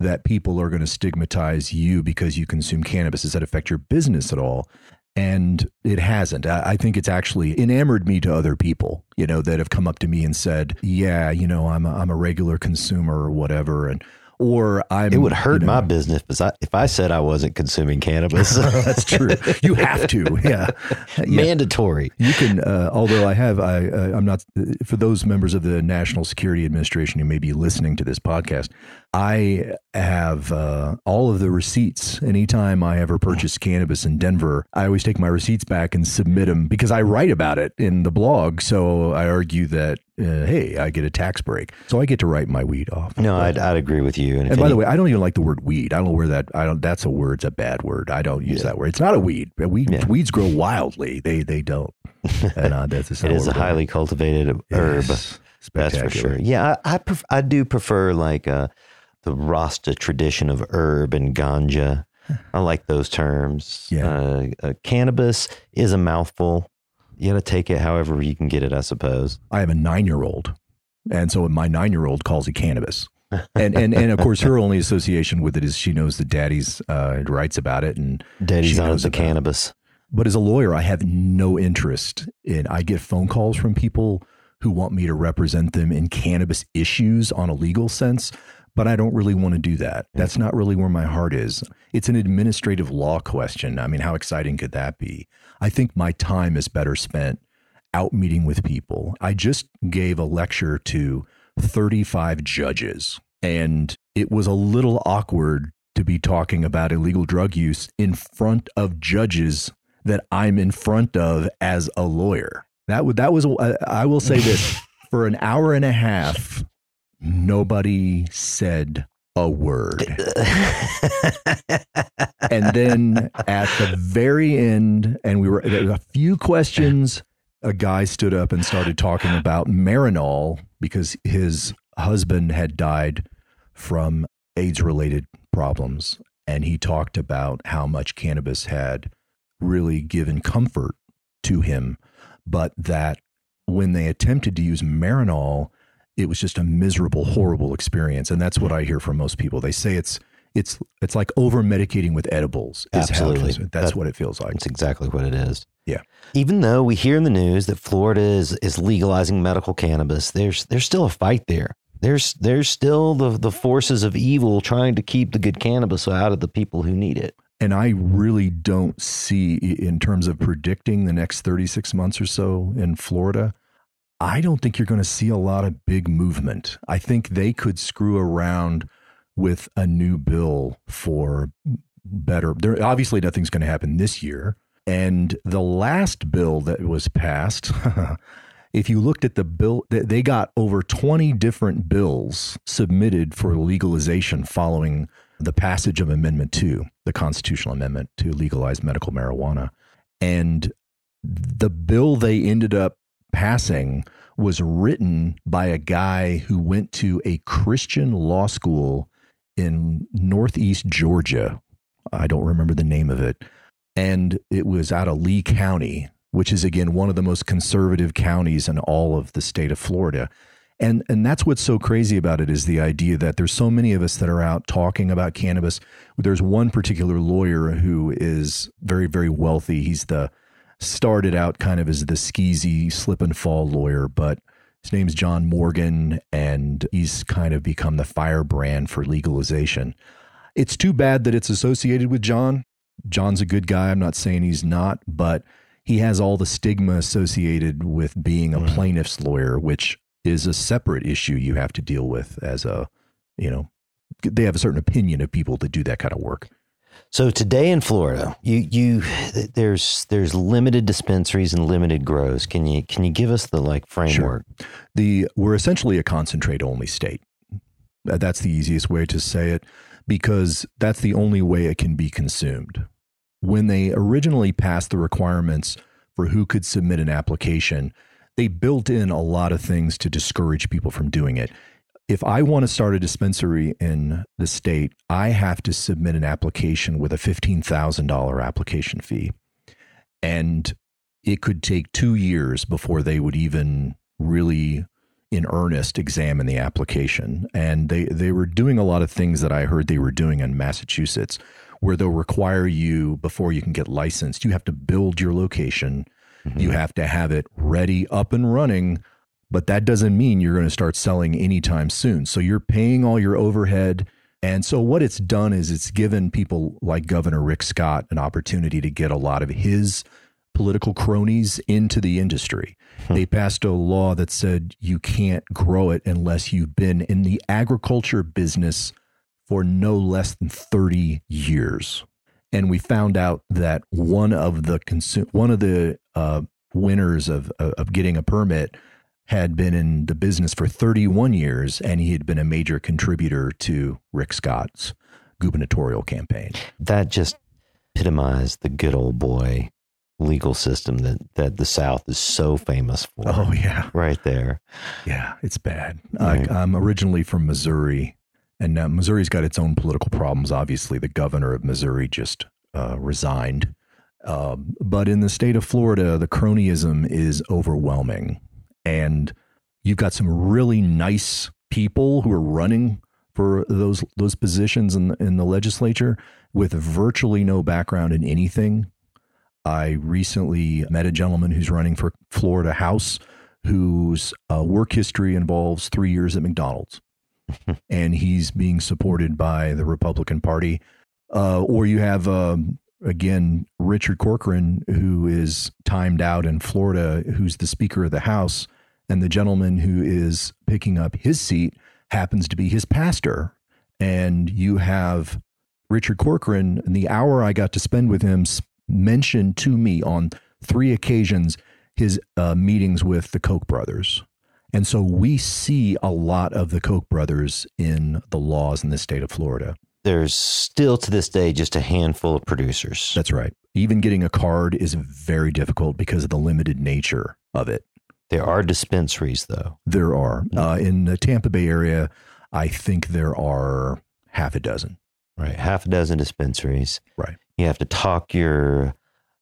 that people are going to stigmatize you because you consume cannabis? Does that affect your business at all? And it hasn't. I think it's actually enamored me to other people, you know, that have come up to me and said, Yeah, you know, I'm a, I'm a regular consumer or whatever. And or I'm. It would hurt you know, my business if I, if I said I wasn't consuming cannabis. (laughs) That's true. You have to. Yeah. yeah. Mandatory. You can. Uh, although I have, I uh, I'm not. For those members of the National Security Administration who may be listening to this podcast, I have uh, all of the receipts. Anytime I ever purchase cannabis in Denver, I always take my receipts back and submit them because I write about it in the blog. So I argue that uh, hey, I get a tax break, so I get to write my weed off. No, I'd, I'd agree with you. And, and by any, the way, I don't even like the word weed. I don't know where that. I don't. That's a word. It's a bad word. I don't use yeah. that word. It's not a weed. Weed yeah. weeds grow wildly. They they don't. (laughs) And uh, that's it is a highly cultivated herb. Yes. That's for sure. Yeah, I I, pref- I do prefer like uh, the Rasta tradition of herb and ganja. I like those terms. Yeah. Uh, uh, cannabis is a mouthful you got to take it however you can get it, I suppose. I have a nine year old. And so my nine year old calls it cannabis. (laughs) and, and and of course her only association with it is she knows that daddy's uh, writes about it and daddy's on the cannabis. It. But as a lawyer, I have no interest in. I get phone calls from people who want me to represent them in cannabis issues on a legal sense, but I don't really want to do that. That's not really where my heart is. It's an administrative law question. I mean, how exciting could that be? I think my time is better spent out meeting with people. I just gave a lecture to 35 judges, and it was a little awkward to be talking about illegal drug use in front of judges that I'm in front of as a lawyer. That would that was I will say this (laughs) for an hour and a half nobody said a word. and then at the very end, and we were there were a few questions. A guy stood up and started talking about Marinol because his husband had died from AIDS related problems. And he talked about how much cannabis had really given comfort to him, but that when they attempted to use Marinol, it was just a miserable, horrible experience. And that's what I hear from most people. They say it's it's it's like over medicating with edibles. Absolutely, that's that, what it feels like. It's exactly what it is. Yeah. Even though we hear in the news that Florida is is legalizing medical cannabis, there's there's still a fight there. There's there's still the the forces of evil trying to keep the good cannabis out of the people who need it. And I really don't see, in terms of predicting the next 36 months or so in Florida, I don't think you're going to see a lot of big movement. I think they could screw around with a new bill for better. There obviously nothing's going to happen this year. And the last bill that was passed, (laughs) if you looked at the bill, they got over 20 different bills submitted for legalization following the passage of Amendment 2, the constitutional amendment to legalize medical marijuana. And the bill they ended up passing was written by a guy who went to a Christian law school in Northeast Georgia. I don't remember the name of it. And it was out of Lee County, which is again one of the most conservative counties in all of the state of Florida. And and that's what's so crazy about it is the idea that there's so many of us that are out talking about cannabis. There's one particular lawyer who is very very wealthy. He's the started out kind of as the skeezy slip and fall lawyer, but his name's John Morgan, and he's kind of become the firebrand for legalization. It's too bad that it's associated with John. John's a good guy. I'm not saying he's not, but he has all the stigma associated with being a plaintiff's lawyer, which is a separate issue you have to deal with as a, you know, they have a certain opinion of people that do that kind of work. So today in Florida, you you there's there's limited dispensaries and limited grows. Can you can you give us the like framework? Sure. The we're essentially a concentrate only state. That's the easiest way to say it because that's the only way it can be consumed. When they originally passed the requirements for who could submit an application, they built in a lot of things to discourage people from doing it if I want to start a dispensary in the state, I have to submit an application with a $15,000 application fee. And it could take two years before they would even really in earnest examine the application. And they, they were doing a lot of things that I heard they were doing in Massachusetts, where they'll require you, before you can get licensed, you have to build your location. Mm-hmm. You have to have it ready, up and running but that doesn't mean you're going to start selling anytime soon. So you're paying all your overhead. And so what it's done is it's given people like Governor Rick Scott an opportunity to get a lot of his political cronies into the industry. Hmm. They passed a law that said you can't grow it unless you've been in the agriculture business for no less than 30 years. And we found out that one of the consu- one of the uh, winners of of getting a permit had been in the business for 31 years and he had been a major contributor to Rick Scott's gubernatorial campaign. That just epitomized the good old boy legal system that, that the South is so famous for. Oh, yeah. Right there. Yeah, it's bad. Right. I, I'm originally from Missouri, and now Missouri's got its own political problems. Obviously, the governor of Missouri just uh, resigned. Uh, but in the state of Florida, the cronyism is overwhelming and you've got some really nice people who are running for those those positions in in the legislature with virtually no background in anything. I recently met a gentleman who's running for Florida House whose uh, work history involves three years at McDonald's, (laughs) and he's being supported by the Republican Party. Uh, or you have um, again Richard Corcoran, who is timed out in Florida, who's the Speaker of the House, and the gentleman who is picking up his seat happens to be his pastor. And you have Richard Corcoran, and the hour I got to spend with him mentioned to me on three occasions his uh, meetings with the Koch brothers. And so we see a lot of the Koch brothers in the laws in the state of Florida. There's still to this day just a handful of producers. That's right. Even getting a card is very difficult because of the limited nature of it. There are dispensaries, though. There are. Uh, in the Tampa Bay area, I think there are half a dozen. Right. Half a dozen dispensaries. Right. You have to talk your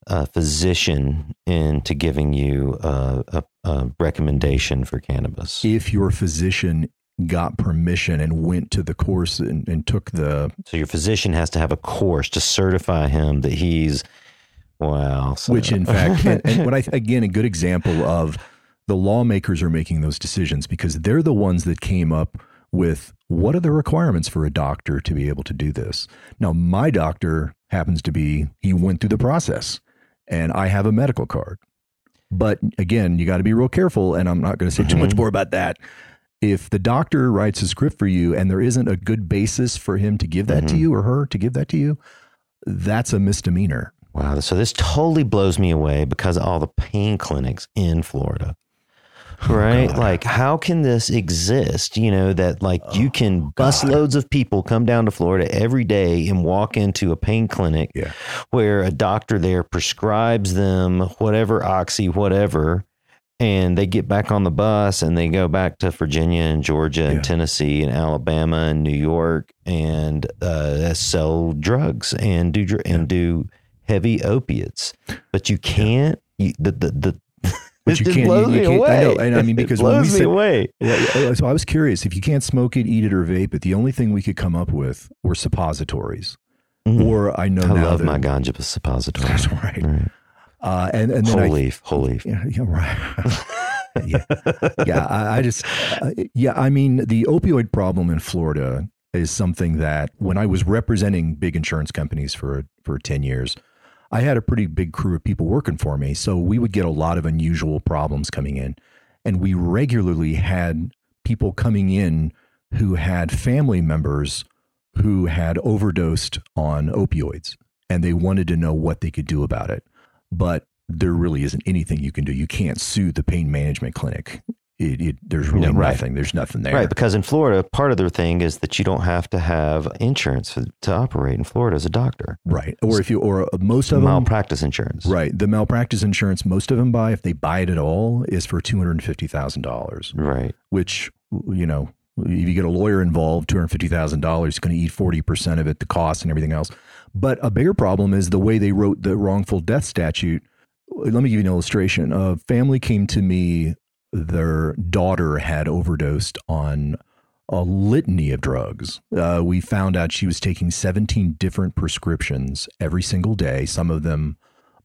uh, physician into giving you a, a, a recommendation for cannabis. If your physician got permission and went to the course and, and, took the. So your physician has to have a course to certify him that he's. Wow. So. Which, in fact, (laughs) and, and what I, again, a good example of the lawmakers are making those decisions because they're the ones that came up with what are the requirements for a doctor to be able to do this. Now, my doctor happens to be, he went through the process and I have a medical card. But again, you got to be real careful. And I'm not going to say too much mm-hmm. more about that. If the doctor writes a script for you and there isn't a good basis for him to give that mm-hmm. to you or her to give that to you, that's a misdemeanor. Wow. So this totally blows me away because of all the pain clinics in Florida. Oh, right? Oh, like, how can this exist? You know, that like oh, you can bus God. loads of people come down to Florida every day and walk into a pain clinic yeah. where a doctor there prescribes them whatever oxy, whatever, and they get back on the bus and they go back to Virginia and Georgia and yeah. Tennessee and Alabama and New York and uh, sell drugs and do and do heavy opiates. But you can't. You, the, the the but you can't. Blows you, you can't away. I know, and I mean (laughs) because it blows when we me said, away. So I was curious if you can't smoke it, eat it, or vape it. The only thing we could come up with were suppositories. Mm. Or I know I now love that, my ganja suppository. That's right. right. Uh, and and then whole I, leaf, whole leaf. Yeah, yeah right. (laughs) yeah, (laughs) yeah. I, I just, uh, yeah. I mean, the opioid problem in Florida is something that when I was representing big insurance companies for for ten years, I had a pretty big crew of people working for me. So we would get a lot of unusual problems coming in. And we regularly had people coming in who had family members who had overdosed on opioids and they wanted to know what they could do about it. But there really isn't anything you can do. You can't sue the pain management clinic. It, it, there's really No, right. nothing. There's nothing there. Right, because in Florida, part of their thing is that you don't have to have insurance to operate in Florida as a doctor. Right. Or if you, or most of them, Malpractice insurance. right. The malpractice insurance most of them buy, if they buy it at all, is for $250,000, Right. which, you know, if you get a lawyer involved, $250,000 is going to eat 40% of it, the cost and everything else. But a bigger problem is the way they wrote the wrongful death statute. Let me give you an illustration. A family came to me, their daughter had overdosed on a litany of drugs. Uh, we found out she was taking 17 different prescriptions every single day, some of them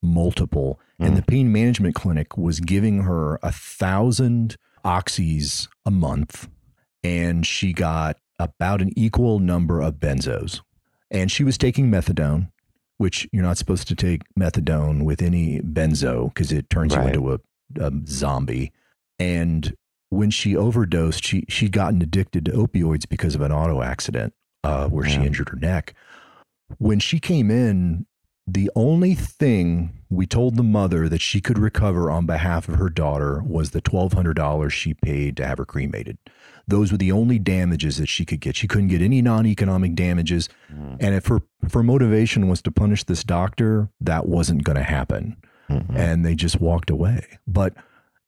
multiple. And the pain management clinic was giving her a thousand oxys a month, and she got about an equal number of benzos. And she was taking methadone, which you're not supposed to take methadone with any benzo because it turns Right. you into a, a zombie. And when she overdosed, she she'd gotten addicted to opioids because of an auto accident uh, where she injured her neck. When she came in, the only thing we told the mother that she could recover on behalf of her daughter was the twelve hundred dollars she paid to have her cremated. Those were the only damages that she could get. She couldn't get any non-economic damages, and if her if her motivation was to punish this doctor, that wasn't going to happen Mhm. and they just walked away. But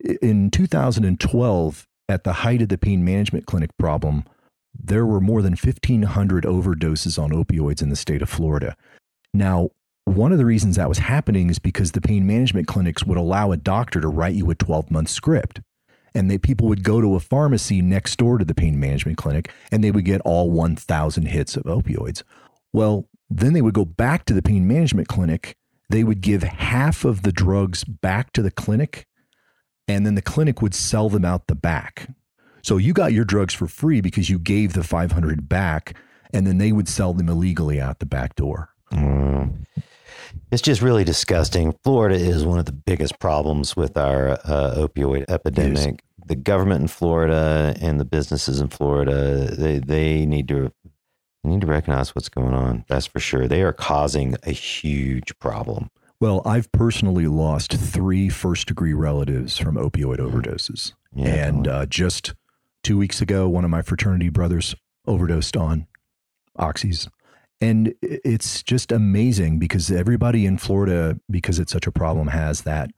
in 2012, at the height of the pain management clinic problem, there were more than 1,500 overdoses on opioids in the state of Florida. Now, one of the reasons that was happening is because the pain management clinics would allow a doctor to write you a 12 month script. And they, people would go to a pharmacy next door to the pain management clinic and they would get all 1,000 hits of opioids. Well, then they would go back to the pain management clinic. They would give half of the drugs back to the clinic, and then the clinic would sell them out the back. So you got your drugs for free because you gave the 500 back, and then they would sell them illegally out the back door. Mm. It's just really disgusting. Florida is one of the biggest problems with our uh, opioid epidemic. The government in Florida and the businesses in Florida, they, they need to they need to recognize what's going on. That's for sure. They are causing a huge problem. Well, I've personally lost three first degree relatives from opioid overdoses. Yeah, and uh, just two weeks ago, one of my fraternity brothers overdosed on oxys. And it's just amazing because everybody in Florida, because it's such a problem, has that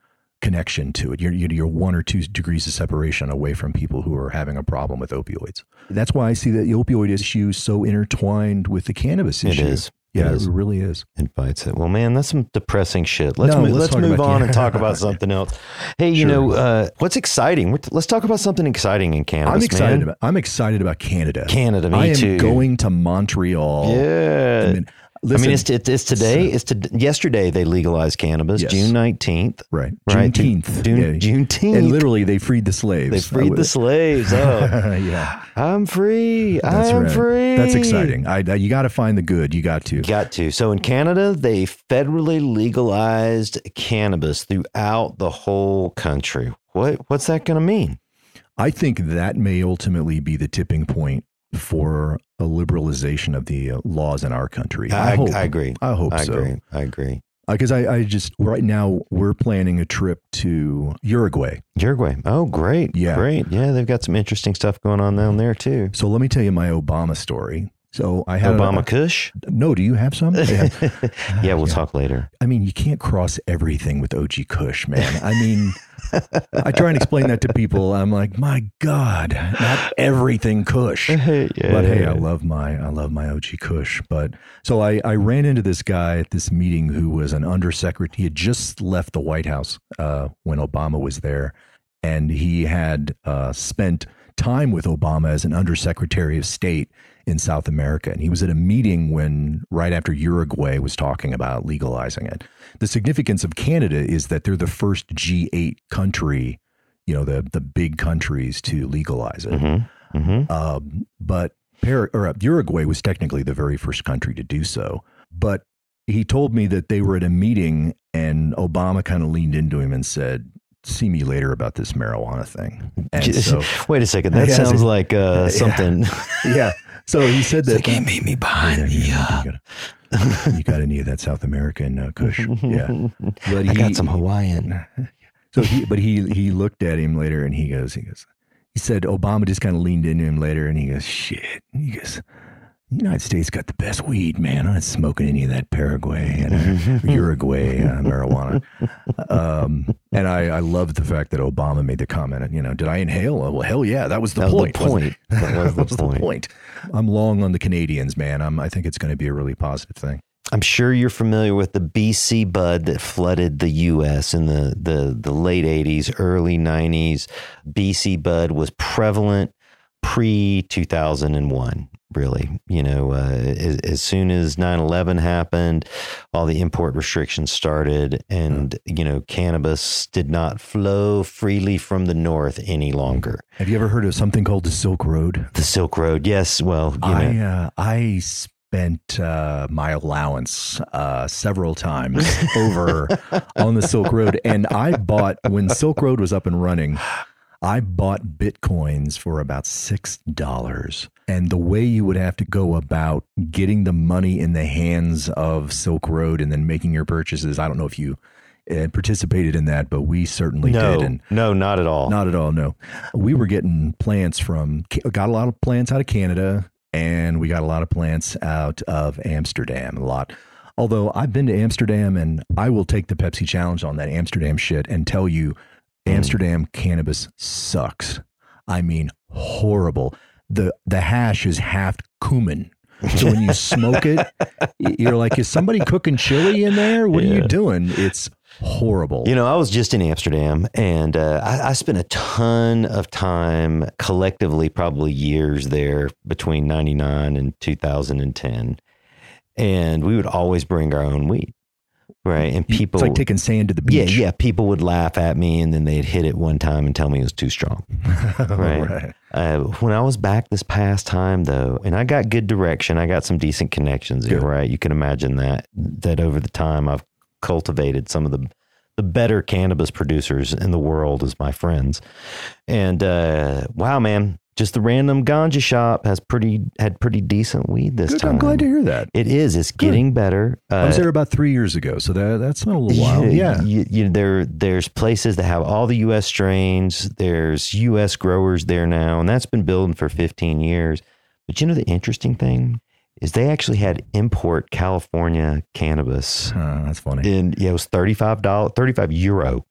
connection to it. You're, you're one or two degrees of separation away from people who are having a problem with opioids. That's why I see that the opioid issue is so intertwined with the cannabis issue. is. Yeah, It it really is. invites it. Well, man, that's some depressing shit. Let's No, move, let's let's, move about- on and talk about (laughs) something else. Hey, you know uh, what's exciting? T- let's talk about something exciting in Canada. I'm excited man. about I'm excited about Canada. Canada. Me I am too. going to Montreal. Yeah. I mean, I mean, it's, it's, it's today. It's to, yesterday they legalized cannabis, Yes. June nineteenth. right. Right. Juneteenth. June, Yeah. Juneteenth. And literally, they freed the slaves. they freed the slaves. (laughs) Oh, yeah, I'm free. that's I'm right. free. That's exciting. I, I- you got to find the good. You got to. Got to. So in Canada, they federally legalized cannabis throughout the whole country. What what's that going to mean? I think that may ultimately be the tipping point for a liberalization of the uh, laws in our country. I, I, hope. I agree. I hope I so. agree. I agree. Because I, I just right now we're planning a trip to Uruguay. Uruguay. Oh, great. Yeah. Great. Yeah, they've got some interesting stuff going on down there too. So let me tell you my Obama story. So I had Obama Kush. no, do you have some? Yeah. (laughs) yeah, we'll talk later. I mean, you can't cross everything with OG Kush, man. I mean, (laughs) I try and explain that to people. I'm like, my God, not everything Kush. (laughs) yeah. But hey, I love my I love my OG Kush. But so I, I ran into this guy at this meeting who was an undersecretary. He had just left the White House uh, when Obama was there, and he had uh, spent time with Obama as an undersecretary of state in South America. And he was at a meeting when right after Uruguay was talking about legalizing it. The significance of Canada is that they're the first G8 country, you know, the the big countries to legalize it. Mm-hmm. Mm-hmm. Um, but Par- or uh, Uruguay was technically the very first country to do so. But he told me that they were at a meeting and Obama kind of leaned into him and said, "See me later about this marijuana thing." So, (laughs) Wait a second. That sounds like uh, (laughs) Yeah. something. (laughs) yeah. So he said that. can't meet me behind the. Uh, (laughs) you got any of that South American uh, Kush? Yeah, (laughs) but I got some Hawaiian. (laughs) So he, but he he looked at him later and he goes, he goes, he said Obama just kind of leaned into him later and he goes, shit. He goes, the United States got the best weed, man. I'm not smoking any of that Paraguay and uh, (laughs) Uruguay uh, marijuana. Um, and I, I loved the fact that Obama made the comment. You know, did I inhale? Well, hell yeah, that was the That was the point. point. (laughs) That was the That point. point. I'm long on the Canadians, man. I'm, I think it's going to be a really positive thing. I'm sure you're familiar with the BC bud that flooded the U.S. in the, the, the late 80s, early 90s. BC bud was prevalent pre 2001, really. You know, uh, as, as soon as 9 11 happened, all the import restrictions started, and, you know, cannabis did not flow freely from the north any longer. Have you ever heard of something called the Silk Road? The Silk Road, yes. Well, you I know, uh, I spent uh, my allowance uh, several times (laughs) over on the Silk Road, and I bought when Silk Road was up and running. I bought bitcoins for about six dollars, and the way you would have to go about getting the money in the hands of Silk Road and then making your purchases. I don't know if you uh, participated in that, but we certainly no, did, and no, not at all. not at all. No, we were getting plants from got a lot of plants out of Canada, and we got a lot of plants out of Amsterdam. A lot. Although I've been to Amsterdam, and I will take the Pepsi challenge on that Amsterdam shit and tell you, Amsterdam cannabis sucks. I mean, horrible. the The hash is half cumin. So when you smoke it, (laughs) you're like, is somebody cooking chili in there? What are you doing? It's horrible. You know, I was just in Amsterdam and uh, I, I spent a ton of time collectively, probably years there between 99 and 2010. And we would always bring our own weed. Right. And people, it's like taking sand to the beach. yeah, yeah. people would laugh at me and then they'd hit it one time and tell me it was too strong. (laughs) Right. right. Uh, when I was back this past time, though, and I got good direction, I got some decent connections Good. right? You can imagine that that over the time I've cultivated some of the the better cannabis producers in the world as my friends, and uh, wow, man, just the random ganja shop has pretty had pretty decent weed this Good. time. I'm glad to hear that. It is. It's getting better. Uh, I was there about three years ago, so that that's not a little while. Yeah. you, you, there there's places that have all the U.S. strains. There's U.S. growers there now, and that's been building for 15 years. But you know the interesting thing is they actually had import California cannabis. Uh, that's funny. And yeah, it was thirty five dollars, thirty five euro,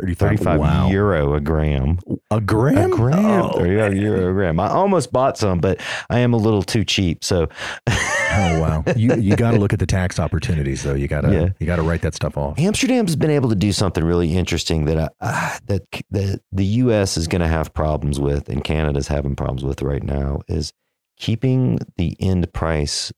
35, thirty five wow. euro a gram. A gram? A gram, Oh, 35 euro a gram. I almost bought some, but I am a little too cheap. So oh, wow. (laughs) You you got to look at the tax opportunities, though. You got to Yeah. you got to write that stuff off. Amsterdam's been able to do something really interesting that I, uh, that that the U.S. is going to have problems with, and Canada's having problems with right now, is keeping the end price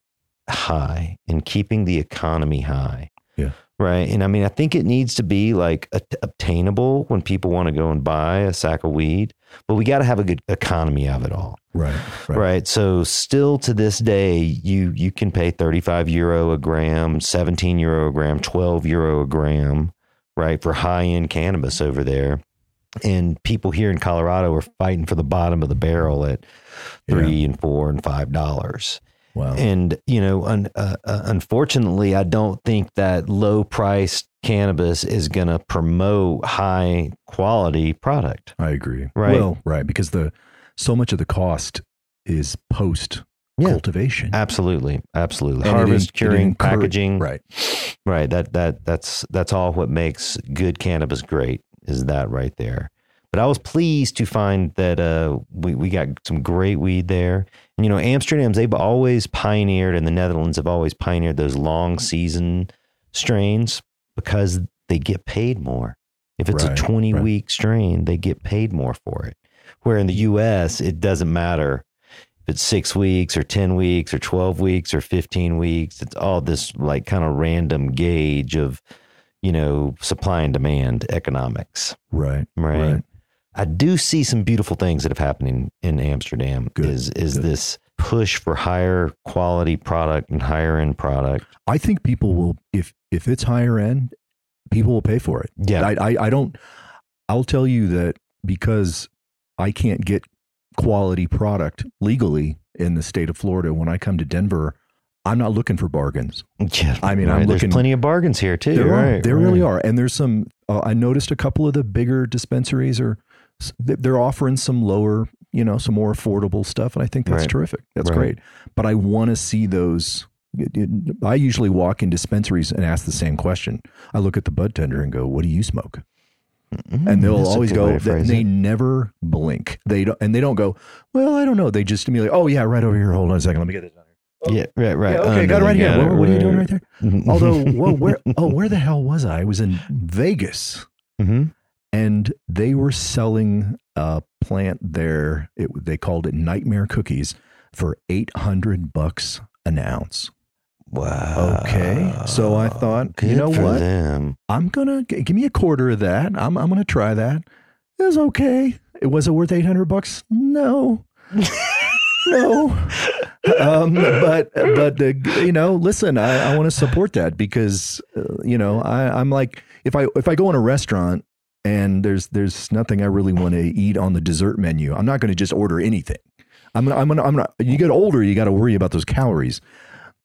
high and keeping the economy high. Yeah. Right. And I mean, I think it needs to be like a- obtainable when people want to go and buy a sack of weed, but we got to have a good economy of it all. Right. Right. Right. So still to this day, you you can pay 35 euro a gram, 17 euro a gram, 12 euro a gram, right, for high end cannabis over there. And people here in Colorado are fighting for the bottom of the barrel at three and four and five dollars. Wow. And you know, un, uh, uh, unfortunately, I don't think that low priced cannabis is going to promote high quality product. I agree. Right. Well, right. Because the so much of the cost is post Yeah. cultivation. Absolutely, absolutely. And Harvest, it curing, packaging. Right. Right. That that that's that's all what makes good cannabis great is that right there. But I was pleased to find that uh, we we got some great weed there. You know, Amsterdam's they've always pioneered, and the Netherlands have always pioneered those long season strains because they get paid more. If it's a twenty right. week strain, they get paid more for it. Where in the U.S., it doesn't matter if it's six weeks or 10 weeks or 12 weeks or 15 weeks. It's all this like kind of random gauge of, you know, supply and demand economics. Right. Right. Right. I do see some beautiful things that have happened in, Amsterdam Good, is, is good. this push for higher quality product and higher end product. I think people will if if it's higher end, people will pay for it. Yeah. I, I I don't. I'll tell you that because I can't get quality product legally in the state of Florida. When I come to Denver, I'm not looking for bargains. Yeah, I mean, I'm right. there's looking- plenty of bargains here too. There are, right, there really are, and there's some. Uh, I noticed a couple of the bigger dispensaries are they're offering some lower, you know, some more affordable stuff, and I think that's Right. terrific. That's Right. great. But I want to see those. I usually walk in dispensaries and ask the same question. I look at the bud tender and go, "What do you smoke?" and they'll That's always go. They, they never blink. They don't, and they don't go. Well, I don't know. They just immediately. Oh yeah, right over here. Hold on a second. Let me get this here. Yeah, right, right. Yeah, okay, Oh, got it right here. got What, it, what are you doing right there? Mhm. Although, (laughs) well, where? Oh, where the hell was I? I was in Vegas, Mhm. And they were selling a plant there. It, they called it Nightmare Cookies for eight hundred bucks an ounce. Wow. Okay, so I thought, you know what? Them. I'm gonna give me a quarter of that. I'm I'm gonna try that. It was okay. It was it worth eight hundred bucks? No, (laughs) no. Um, but but you know, listen, I, I want to support that because uh, you know I I'm like if I if I go in a restaurant and there's there's nothing I really want to eat on the dessert menu, I'm not going to just order anything. I'm gonna I'm gonna I'm gonna. You get older, you got to worry about those calories.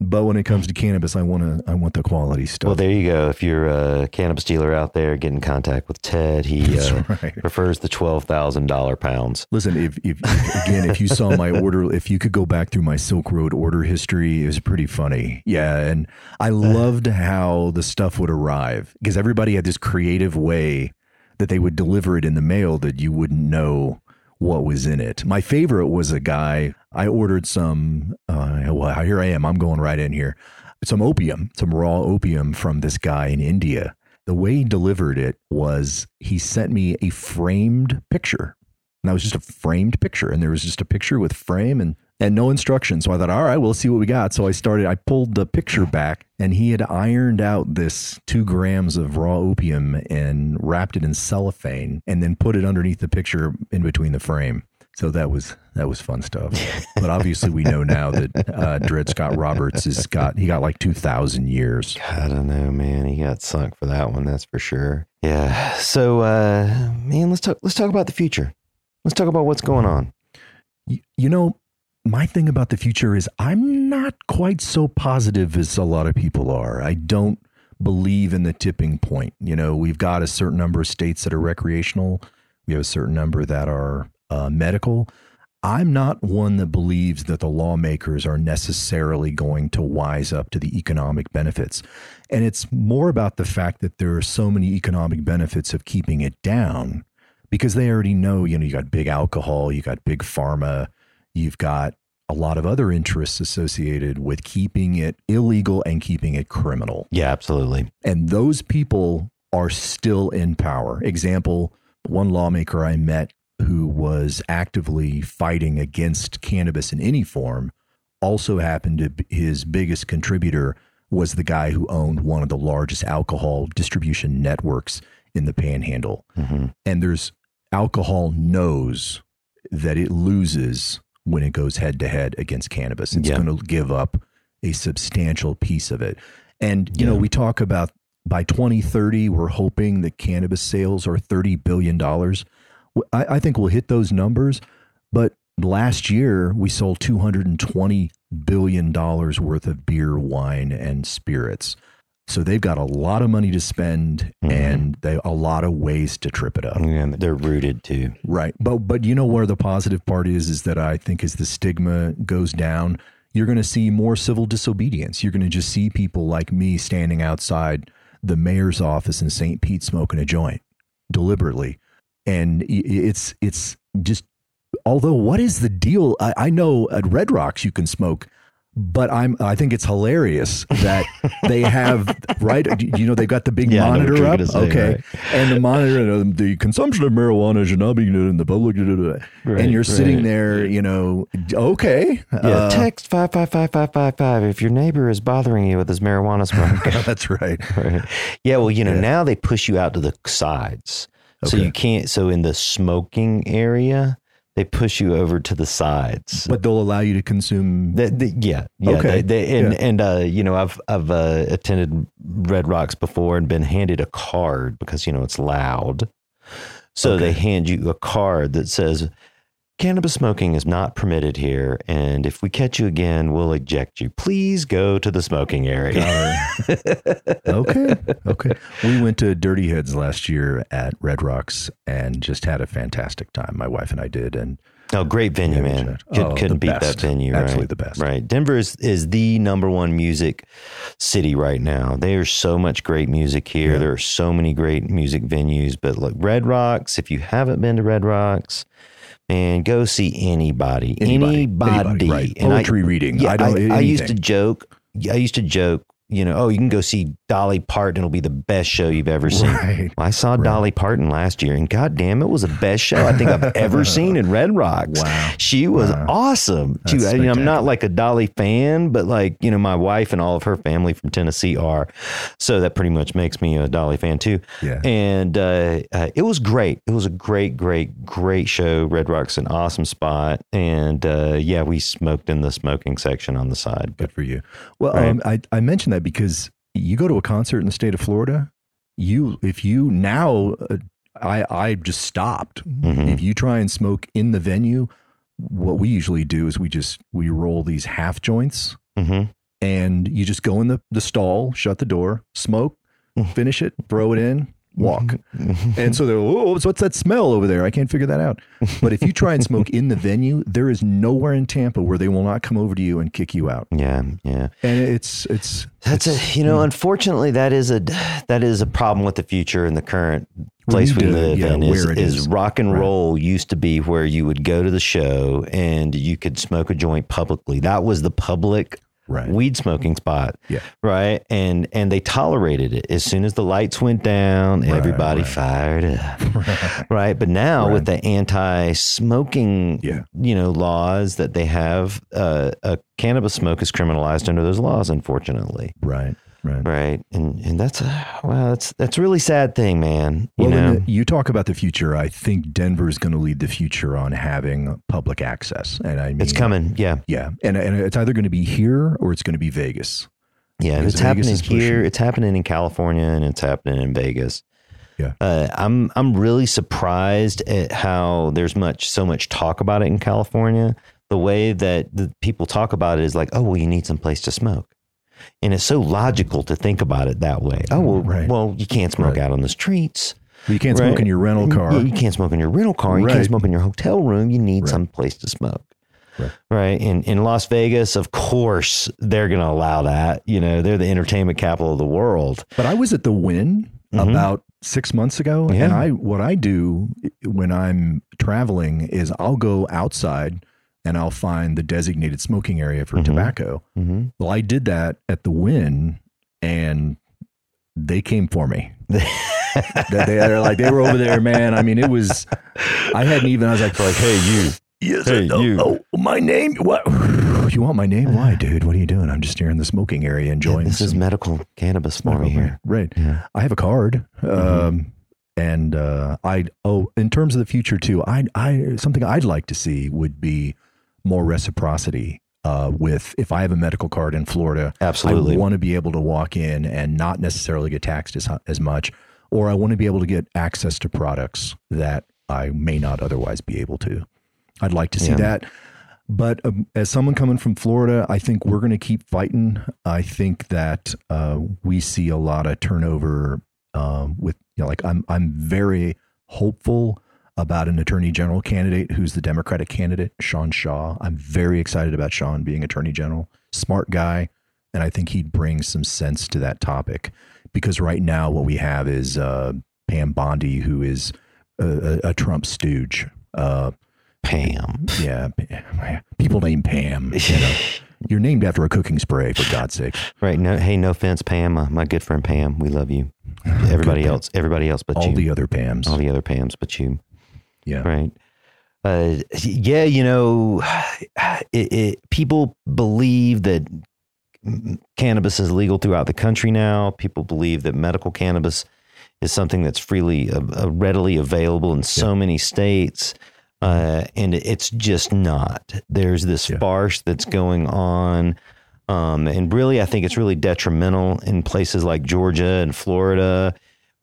But when it comes to cannabis, I want to I want the quality stuff. Well, there you go. If you're a cannabis dealer out there, get in contact with Ted. He uh, right. prefers the twelve thousand dollar pounds. Listen, if, if again, if you saw my (laughs) order, if you could go back through my Silk Road order history, it was pretty funny. Yeah, and I loved how the stuff would arrive because everybody had this creative way that they would deliver it in the mail that you wouldn't know what was in it. My favorite was a guy. I ordered some. Uh, well, here I am. I'm going right in here. Some opium, some raw opium from this guy in India. The way he delivered it was he sent me a framed picture and that was just a framed picture and there was just a picture with frame and and no instructions so i thought all right we'll see what we got so i started i pulled the picture back and he had ironed out this two grams of raw opium and wrapped it in cellophane and then put it underneath the picture in between the frame so that was that was fun stuff (laughs) but obviously we know now that uh, dred scott roberts has got he got like 2000 years I don't know, man. He got sunk for that one. That's for sure. Yeah. So, uh, man, let's talk. Let's talk about the future. Let's talk about what's going on. Y- You know, my thing about the future is I'm not quite so positive as a lot of people are. I don't believe in the tipping point. You know, we've got a certain number of states that are recreational, we have a certain number that are uh, medical. I'm not one that believes that the lawmakers are necessarily going to wise up to the economic benefits. And it's more about the fact that there are so many economic benefits of keeping it down because they already know, you know, you got big alcohol, you got big pharma, you've got a lot of other interests associated with keeping it illegal and keeping it criminal. Yeah, absolutely. And those people are still in power. Example, one lawmaker I met who was actively fighting against cannabis in any form also happened to be his biggest contributor was the guy who owned one of the largest alcohol distribution networks in the panhandle hmm and there's alcohol knows that it loses when it goes head to head against cannabis. It's Yeah. going to give up a substantial piece of it. And you know, we talk about by 2030, we're hoping that cannabis sales are 30 billion dollars. I, I think we'll hit those numbers, but last year we sold 220 billion dollars worth of beer, wine, and spirits. So they've got a lot of money to spend Mhm. and they a lot of ways to trip it up. And they're rooted too. Right. But but you know where the positive part is is that I think as the stigma goes down, you're going to see more civil disobedience. You're going to just see people like me standing outside the mayor's office in St. Pete smoking a joint deliberately. And it's it's just although what is the deal? I, I know at Red Rocks you can smoke but I'm I think it's hilarious that they have (laughs) right you know they've got the big Yeah, I know what monitor up say, okay right. and the monitor the consumption of marijuana should not be in the public Right, and you're sitting right. there you know okay Yeah, uh, text five five five five five five if your neighbor is bothering you with his marijuana smoke. (laughs) that's right (laughs) Right. Yeah, well, you know, Yeah. now they push you out to the sides. So you can't so in the smoking area, they push you over to the sides. but they'll allow you to consume The- the- yeah, yeah. Okay. They, they, and Yeah. and uh, you know, I've I've uh, attended Red Rocks before and been handed a card because you know it's loud. So they hand you a card that says, cannabis smoking is not permitted here, and if we catch you again, we'll eject you. Please go to the smoking area. (laughs) okay. Okay. We went to Dirty Heads last year at Red Rocks and just had a fantastic time. My wife and I did. And Oh, great venue, man! Could, Oh, couldn't beat that best. venue. Absolutely right? the best. Right, Denver is, is the number one music city right now. There's so much great music here. Yeah. There are so many great music venues. But look, Red Rocks. If you haven't been to Red Rocks, man, go see anybody. Anybody. Anybody. Anybody, right. And I, reading. Yeah, I don't- I, used to joke. I used to joke. You know, oh, you can go see Dolly Parton. It'll be the best show you've ever seen. (laughs) Right. Well, I saw Dolly Parton last year, and goddamn, it was the best show I think I've (laughs) ever seen in Red Rocks. Wow. She was Wow. awesome. That's I mean, I'm not like a Dolly fan, but like you know, my wife and all of her family from Tennessee are, so that pretty much makes me a Dolly fan too. Yeah. And uh, uh, it was great. It was a great, great, great show. Red Rock's an awesome spot, and uh, yeah, we smoked in the smoking section on the side. But Good for you. Well, Right. um, I, I mentioned that because you go to a concert in the state of Florida, you if you now uh, I I just stopped. Mhm. If you try and smoke in the venue, what we usually do is we just we roll these half joints hmm and you just go in the, the stall, shut the door, smoke, finish it, throw it in, walk. Mm-hmm. And so they're, oh, what's that smell over there? I can't figure that out. But if you try and smoke in the venue, there is nowhere in Tampa where they will not come over to you and kick you out. yeah, yeah. And it's it's That's it's- a you know, mm. unfortunately, that is a that is a problem with the future in the current place we to- live yeah, in. Is, where it is is. rock and Right. roll used to be where you would go to the show and you could smoke a joint publicly. That was the public right. weed smoking spot, Yeah. right? And and they tolerated it. As soon as the lights went down, Right, everybody right. fired up, (laughs) right? But now with the anti-smoking, Yeah. you know, laws that they have, uh, a cannabis smoke is criminalized under those laws, unfortunately right. Right. right and and that's a well, that's that's a really sad thing man you Well, know you talk about the future. I think Denver is going to lead the future on having public access, and I mean it's coming yeah Yeah, and and it's either going to be here or it's going to be Vegas. yeah it's Vegas happening pushing. here it's happening in california and it's happening in vegas Yeah. uh, i'm i'm really surprised at how there's much so much talk about it in california the way that the people talk about it is like oh well you need some place to smoke and it's so logical to think about it that way oh well, Right. well you can't smoke Right. out on the streets You can't smoke in your rental car. Yeah, you can't smoke in your rental car. You can't smoke in your hotel room. You need Right. some place to smoke. Right. Right. In in Las Vegas, of course, they're going to allow that. You know, they're the entertainment capital of the world. But I was at the Wynn Mhm. about six months ago, Yeah. and I what I do when I'm traveling is I'll go outside and I'll find the designated smoking area for Mhm. tobacco. Mm-hmm. Well, I did that at the Wynn, and they came for me. (laughs) They- They're like they were over there, man. I mean, it was. I hadn't even. I was like, like, hey, you. Yes, Hey, oh, you. oh, my name. What? (sighs) You want my name? Why, dude? What are you doing? I'm just here in the smoking area enjoying. this is medical cannabis for me here. Right. Yeah. I have a card. Mm-hmm. Um, and uh, I oh, in terms of the future too, I I something I'd like to see would be more reciprocity. Uh, with if I have a medical card in Florida, Absolutely. I want to be able to walk in and not necessarily get taxed as as much, or I want to be able to get access to products that I may not otherwise be able to. I'd like to see Yeah. that. But um, as someone coming from Florida, I think we're going to keep fighting. I think that uh, we see a lot of turnover um, with, you know, like I'm, I'm very hopeful about an attorney general candidate who's the Democratic candidate, Sean Shaw. I'm very excited about Sean being attorney general. Smart guy. And I think he'd bring some sense to that topic because right now what we have is uh, Pam Bondi, who is a, a, Trump stooge. Uh, Pam. yeah, Pam. people named Pam. You know, (laughs) you're named after a cooking spray, for God's sake. Right. No. Hey, no offense, Pam. Uh, my good friend Pam. We love you. Everybody Good. else. Everybody else but All you. the other Pams. all the other Pams but you. Yeah, right? Uh yeah you know (sighs) it, it people believe that cannabis is legal throughout the country now. People believe that medical cannabis is something that's freely uh, uh, readily available in so many states uh, and it's just not. There's this Yeah. farce that's going on um, and really i think it's really detrimental in places like georgia and florida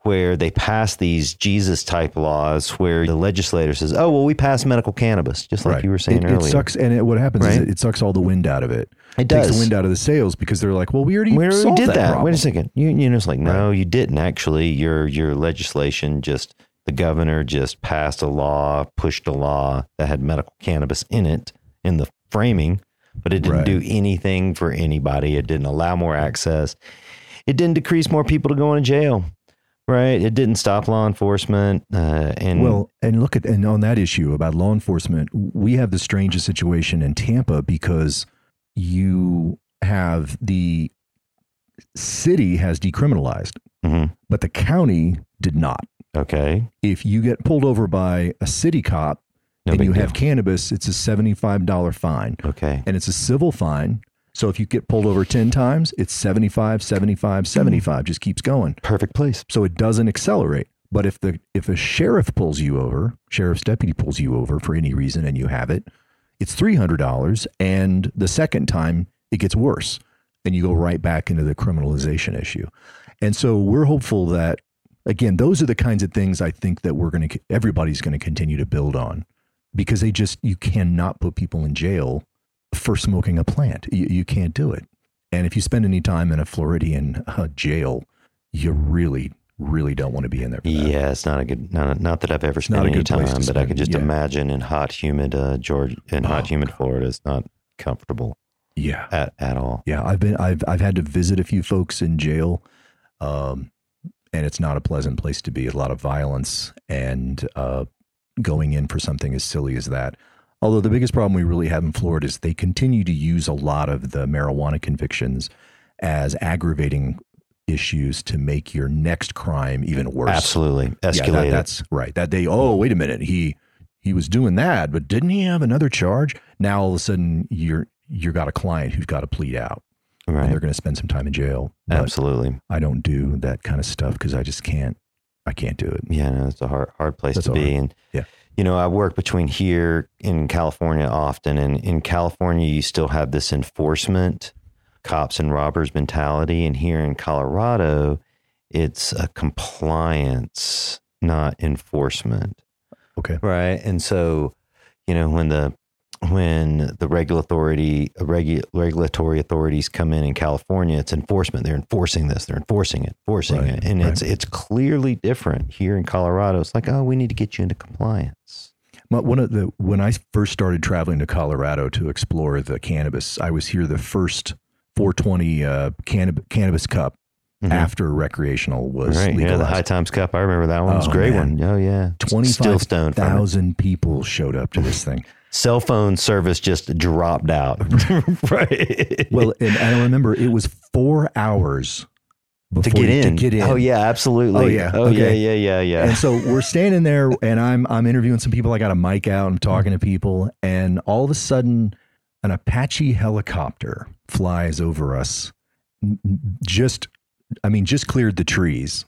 where they pass these Jesus type laws where the legislator says, "Oh, well, we passed medical cannabis," just like you were saying it, earlier. It sucks, and it, what happens is Right? it, it sucks all the wind out of it. It takes does. the wind out of the sails because they're like, well, we already, We already did that. that. Wait a second. You, you know, it's like, no, you didn't actually. Your your legislation just the governor just passed a law, pushed a law that had medical cannabis in it in the framing, but it didn't Right. do anything for anybody. It didn't allow more access. It didn't decrease more people to go into jail. Right. It didn't stop law enforcement. Uh, and Well, and look at and on that issue about law enforcement, we have the strangest situation in Tampa because you have the city has decriminalized, Mhm. but the county did not. okay. If you get pulled over by a city cop No and you deal. have cannabis, it's a seventy-five dollar fine, Okay. and it's a civil fine. So if you get pulled over ten times, it's 75, 75, 75, just keeps going. Perfect place. so it doesn't accelerate. But if the if a sheriff pulls you over, sheriff's deputy pulls you over for any reason, and you have it, it's three hundred dollars, and the second time it gets worse, and you go right back into the criminalization issue. And so we're hopeful that again, those are the kinds of things I think that we're going to everybody's going to continue to build on because they just you cannot put people in jail for smoking a plant. You, you can't do it. And if you spend any time in a Floridian uh, jail, you really, really don't want to be in there. Yeah, it's not a good. Not, not that I've ever spent any time, but I could just yeah. imagine in hot, humid uh, Georgia, in hot, Oh, humid Florida, it's not comfortable yeah, at, at all. yeah. I've been, I've, I've had to visit a few folks in jail, um, and it's not a pleasant place to be. A lot of violence and uh, going in for something as silly as that. Although the biggest problem we really have in Florida is they continue to use a lot of the marijuana convictions as aggravating issues to make your next crime even worse. Absolutely Yeah, that, that's right. That they, oh, wait a minute, he he was doing that, but didn't he have another charge? Now all of a sudden you're you got a client who's got to plead out, and right. they're going to spend some time in jail. But Absolutely. I don't do that kind of stuff because I just can't. I can't do it. Yeah, no, it's a hard, hard place That's to be. hard. And Yeah. You know, I work between here in California often, and in California, you still have this enforcement, cops and robbers mentality, and here in Colorado, it's a compliance, not enforcement. Okay. Right. And so, you know, when the when the regulatory authority regu, regulatory authorities come in in California, it's enforcement. They're enforcing this. They're enforcing it, forcing Right, it, and right. it's it's clearly different here in Colorado. It's like, oh, we need to get you into compliance. But one of the when I first started traveling to Colorado to explore the cannabis, I was here the first 420 uh, cannab- cannabis cup Mhm. after recreational was right. Yeah, the High Times Cup. I remember that one. It was a Oh, great man. one. Oh yeah, still Twenty-five stoned from it. thousand people showed up to this thing. Cell phone service just dropped out. (laughs) (laughs) right. Well, and I remember it was four hours to get in. To get in. Oh yeah, absolutely. Oh, yeah. Oh Okay. yeah. Yeah. Yeah. Yeah. And so we're standing there, (laughs) and I'm I'm interviewing some people. I got a mic out. I'm talking to people, and all of a sudden, an Apache helicopter flies over us. Just, I mean, just cleared the trees,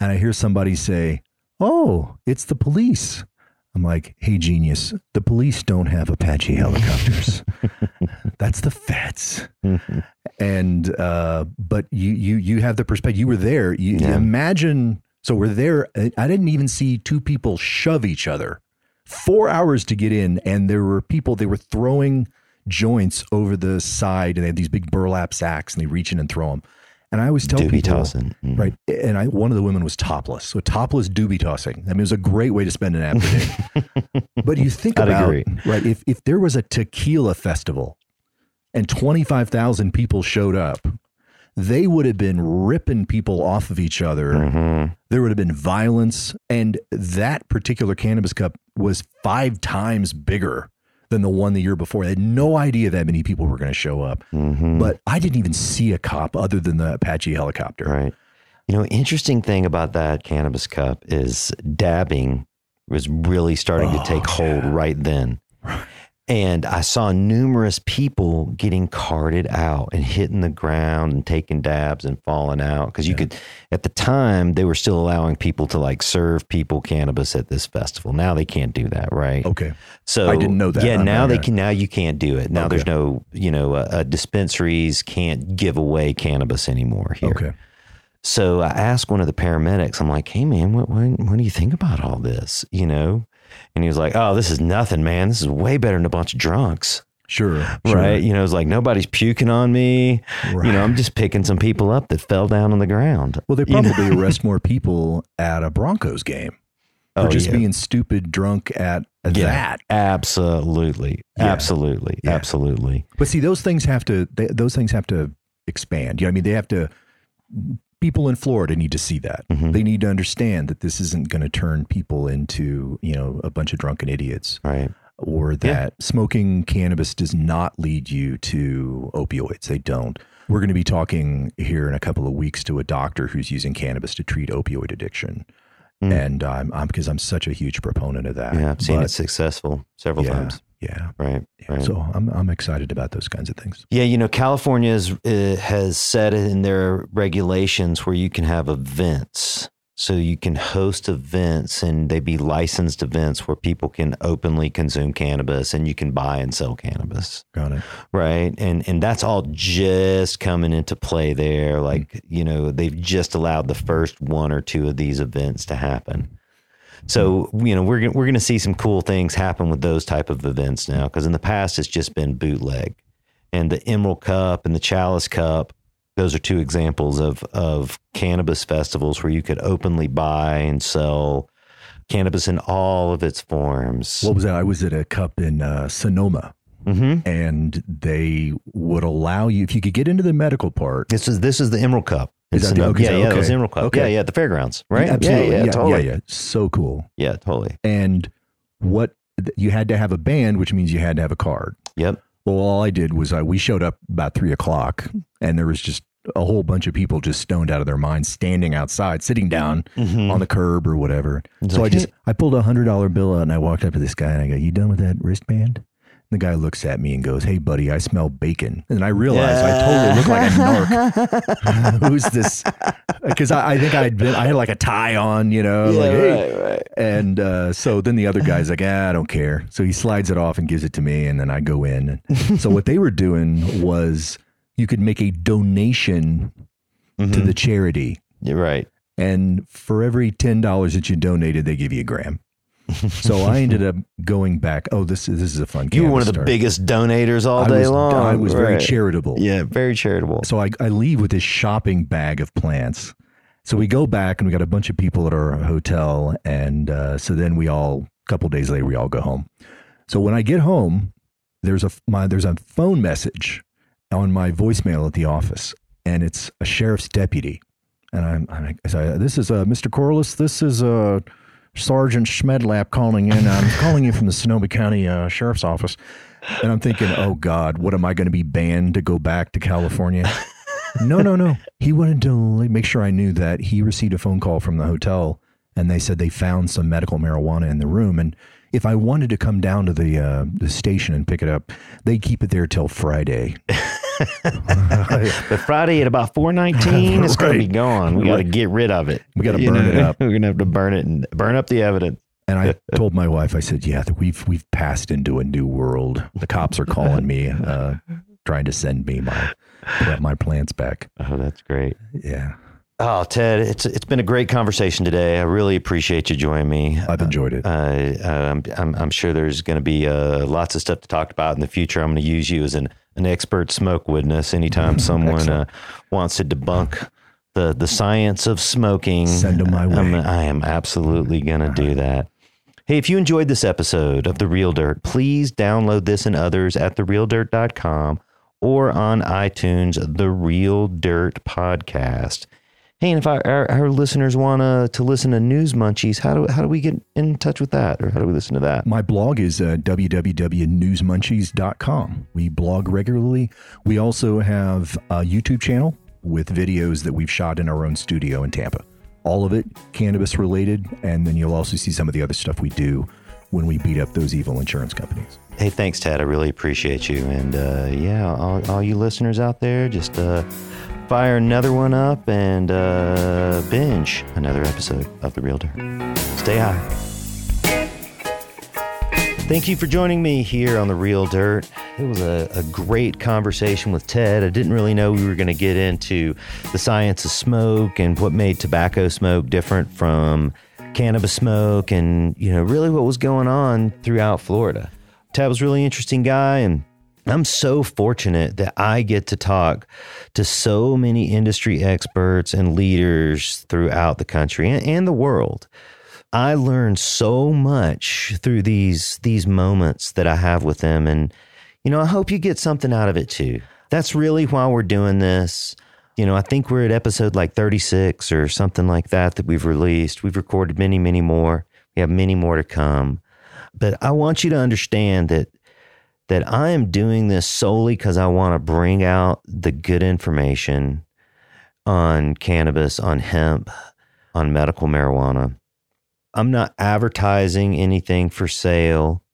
and I hear somebody say, "Oh, it's the police." I'm like, "Hey, genius! The police don't have Apache helicopters. (laughs) That's the feds." and uh, but you you you have the perspective. You were there. You, you Yeah. imagine. So we're there. I didn't even see two people shove each other. Four hours to get in, and there were people. They were throwing joints over the side, and they had these big burlap sacks, and they reach in and throw them. And I always tell Doobie people, tossing. Mm. right? And I one of the women was topless, so topless doobie tossing. I mean, it was a great way to spend an afternoon. (laughs) but you think I'd about agree. right if if there was a tequila festival and 25,000 people showed up, they would have been ripping people off of each other. Mhm. There would have been violence. And that particular cannabis cup was five times bigger than the one the year before. I had no idea that many people were going to show up. Mhm. But I didn't even see a cop other than the Apache helicopter. Right. You know, interesting thing about that cannabis cup is dabbing was really starting to Oh, take hold right then. And I saw numerous people getting carted out and hitting the ground and taking dabs and falling out. Because you Yeah. could, at the time, they were still allowing people to like serve people cannabis at this festival. Now they can't do that, right? Okay. So I didn't know that. Yeah, now they can. Now you can't do it. Now Okay. there's no, you know, uh, uh, dispensaries can't give away cannabis anymore here. Okay. So I asked one of the paramedics, I'm like, hey, man, what, what, what do you think about all this? You know? And he was like, oh, this is nothing, man. This is way better than a bunch of drunks. Sure, sure. Right. You know, it's like nobody's puking on me. Right. You know, I'm just picking some people up that fell down on the ground. Well, they You know? probably (laughs) arrest more people at a Broncos game for Oh, just yeah. being stupid drunk at Yeah. that. Absolutely. Yeah. Absolutely. Absolutely. But see, those things have to they, those things have to expand. You know, what I mean, they have to. People in Florida need to see that. Mhm. They need to understand that this isn't going to turn people into you know a bunch of drunken idiots, Right. or that smoking cannabis does not lead you to opioids. They don't. We're going to be talking here in a couple of weeks to a doctor who's using cannabis to treat opioid addiction, Mm. and I'm, I'm because I'm such a huge proponent of that. Yeah. I've seen But, it successful several yeah, times. Yeah. Right. Right. So I'm I'm excited about those kinds of things. Yeah, you know, California is, uh, has said in their regulations where you can have events. So you can host events and they be licensed events where people can openly consume cannabis and you can buy and sell cannabis. Got it. Right. And and that's all just coming into play there. Like, you know, they've just allowed the first one or two of these events to happen. So, you know, we're we're going to see some cool things happen with those type of events now because in the past it's just been bootleg. And the Emerald Cup and the Chalice Cup, those are two examples of of cannabis festivals where you could openly buy and sell cannabis in all of its forms. What was that? I was at a cup in uh, Sonoma, mm-hmm. and they would allow you if you could get into the medical part. This is this is the Emerald Cup. Is that the- okay, yeah, yeah, it was okay. Emerald Cup. Okay. Yeah, yeah, the fairgrounds, right? Absolutely. Yeah, yeah, yeah, totally. yeah, yeah. So cool. Yeah, totally. And what you had to have a band, which means you had to have a card. Yep. Well, all I did was I we showed up about three o'clock, and there was just a whole bunch of people just stoned out of their minds, standing outside, sitting down Mhm. on the curb or whatever. It's so like, I just I pulled a hundred dollar bill out and I walked up to this guy and I go, "You done with that wristband?" The guy looks at me and goes, "Hey, buddy, I smell bacon." And I realized I totally look like a narc. (laughs) (laughs) Who's this? Because I, I think I'd been I had like a tie on, you know, like hey. right, right. And uh, so then the other guy's like, ah, I don't care. So he slides it off and gives it to me, and then I go in. so what they were doing was you could make a donation to Mhm. the charity, You're right. and for every ten dollars that you donated, they give you a gram. (laughs) so I ended up going back. Oh, this is this is a fun. You were one of the start. biggest donators all I day was, long. I was very Right. charitable. Yeah, very charitable. So I, I leave with this shopping bag of plants. So we go back and we got a bunch of people at our hotel. And uh, so then we all, a couple days later, we all go home. So when I get home, there's a, my, there's a phone message on my voicemail at the office, and it's a sheriff's deputy. And I'm, I'm I say, this is uh, Mr. Corless. This is uh, Sergeant Schmedlap calling in. I'm (laughs) calling you from the Sonoma County uh, Sheriff's Office. And I'm thinking, oh God, what am I going to be banned to go back to California? no, no, no. He wanted to make sure I knew that he received a phone call from the hotel and they said they found some medical marijuana in the room. And if I wanted to come down to the uh, the station and pick it up, they'd keep it there till Friday. (laughs) (laughs) But Friday at about four nineteen, it's going to be gone. We got to get rid of it. We gotta You burn it up. (laughs) We're going to have to burn it and burn up the evidence. And I (laughs) told my wife, I said, "Yeah, we've we've passed into a new world. The cops are calling me, uh, trying to send me my my plants back." Oh, that's great. Yeah, Oh, Ted, it's it's been a great conversation today. I really appreciate you joining me. I've enjoyed it. Uh, I'm, I'm I'm sure there's going to be uh, lots of stuff to talk about in the future. I'm going to use you as an, an expert smoke witness anytime someone uh, wants to debunk the the science of smoking. Send 'em my I'm- way. I am absolutely going to do that. Hey, if you enjoyed this episode of The Real Dirt, please download this and others at therealdirt.com or on iTunes, The Real Dirt Podcast. Hey, and if our, our, our listeners want to to listen to News Munchies, how do how do we get in touch with that, or how do we listen to that? My blog is uh, www.newsmunchies.com. We blog regularly. We also have a YouTube channel with videos that we've shot in our own studio in Tampa. All of it cannabis related, and then you'll also see some of the other stuff we do when we beat up those evil insurance companies. Hey, thanks, Ted. I really appreciate you, and uh, yeah, all, all you listeners out there, just uh, fire another one up and uh, binge another episode of The Real Dirt. Stay high. Thank you for joining me here on The Real Dirt. It was a, a great conversation with Ted. I didn't really know we were going to get into the science of smoke and what made tobacco smoke different from cannabis smoke and, you know, really what was going on throughout Florida. Ted was really interesting guy and I'm so fortunate that I get to talk to so many industry experts and leaders throughout the country and, and the world. I learned so much through these these moments that I have with them and you know, I hope you get something out of it too. That's really why we're doing this. You know, I think we're at episode like 36 or something like that that we've released. We've recorded many, many more. We have many more to come. But I want you to understand that that I am doing this solely because I want to bring out the good information on cannabis, on hemp, on medical marijuana. I'm not advertising anything for sale.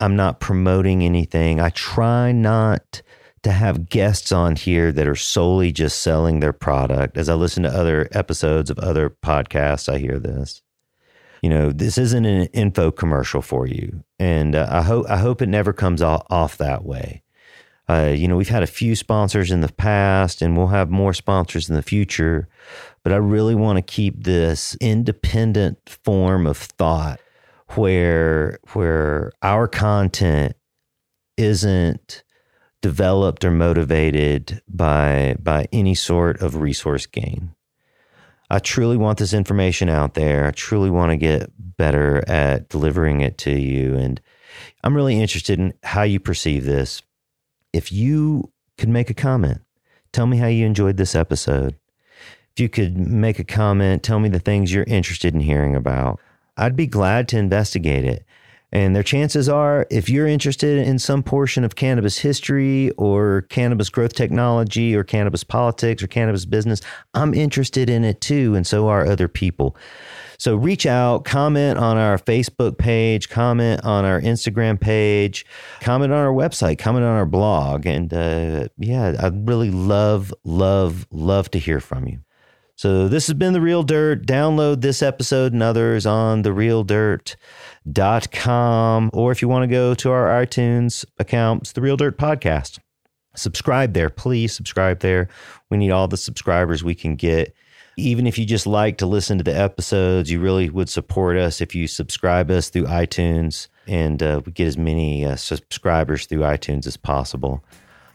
I'm not promoting anything. I try not to have guests on here that are solely just selling their product. As I listen to other episodes of other podcasts, I hear this. You know, this isn't an info commercial for you, and uh, I hope I hope it never comes off, off that way. Uh, you know, we've had a few sponsors in the past, and we'll have more sponsors in the future but I really want to keep this independent form of thought where where our content isn't developed or motivated by by any sort of resource gain. I truly want this information out there. I truly want to get better at delivering it to you and I'm really interested in how you perceive this. If you could make a comment, tell me how you enjoyed this episode if you could make a comment, tell me the things you're interested in hearing about. I'd be glad to investigate it. And their chances are, if you're interested in some portion of cannabis history or cannabis growth technology or cannabis politics or cannabis business, I'm interested in it too. And so are other people. So reach out, comment on our Facebook page, comment on our Instagram page, comment on our website, comment on our blog. And uh, yeah, I'd really love, love, love to hear from you. So this has been The Real Dirt. Download this episode and others on therealdirt.com. Or if you want to go to our iTunes account, it's The Real Dirt Podcast. Subscribe there. Please subscribe there. We need all the subscribers we can get. Even if you just like to listen to the episodes, you really would support us if you subscribe us through iTunes and uh, we get as many uh, subscribers through iTunes as possible.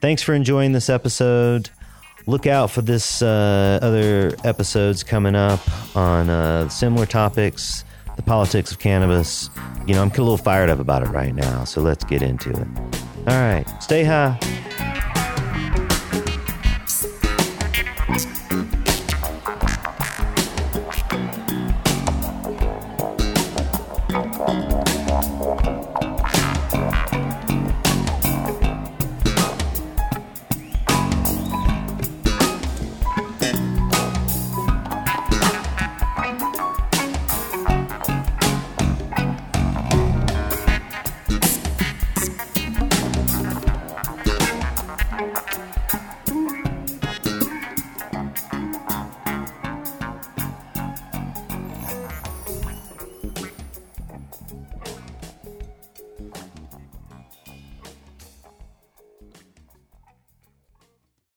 Thanks for enjoying this episode look out for this uh, other episodes coming up on uh, similar topics, the politics of cannabis. You know, I'm a little fired up about it right now, so let's get into it. All right, stay high.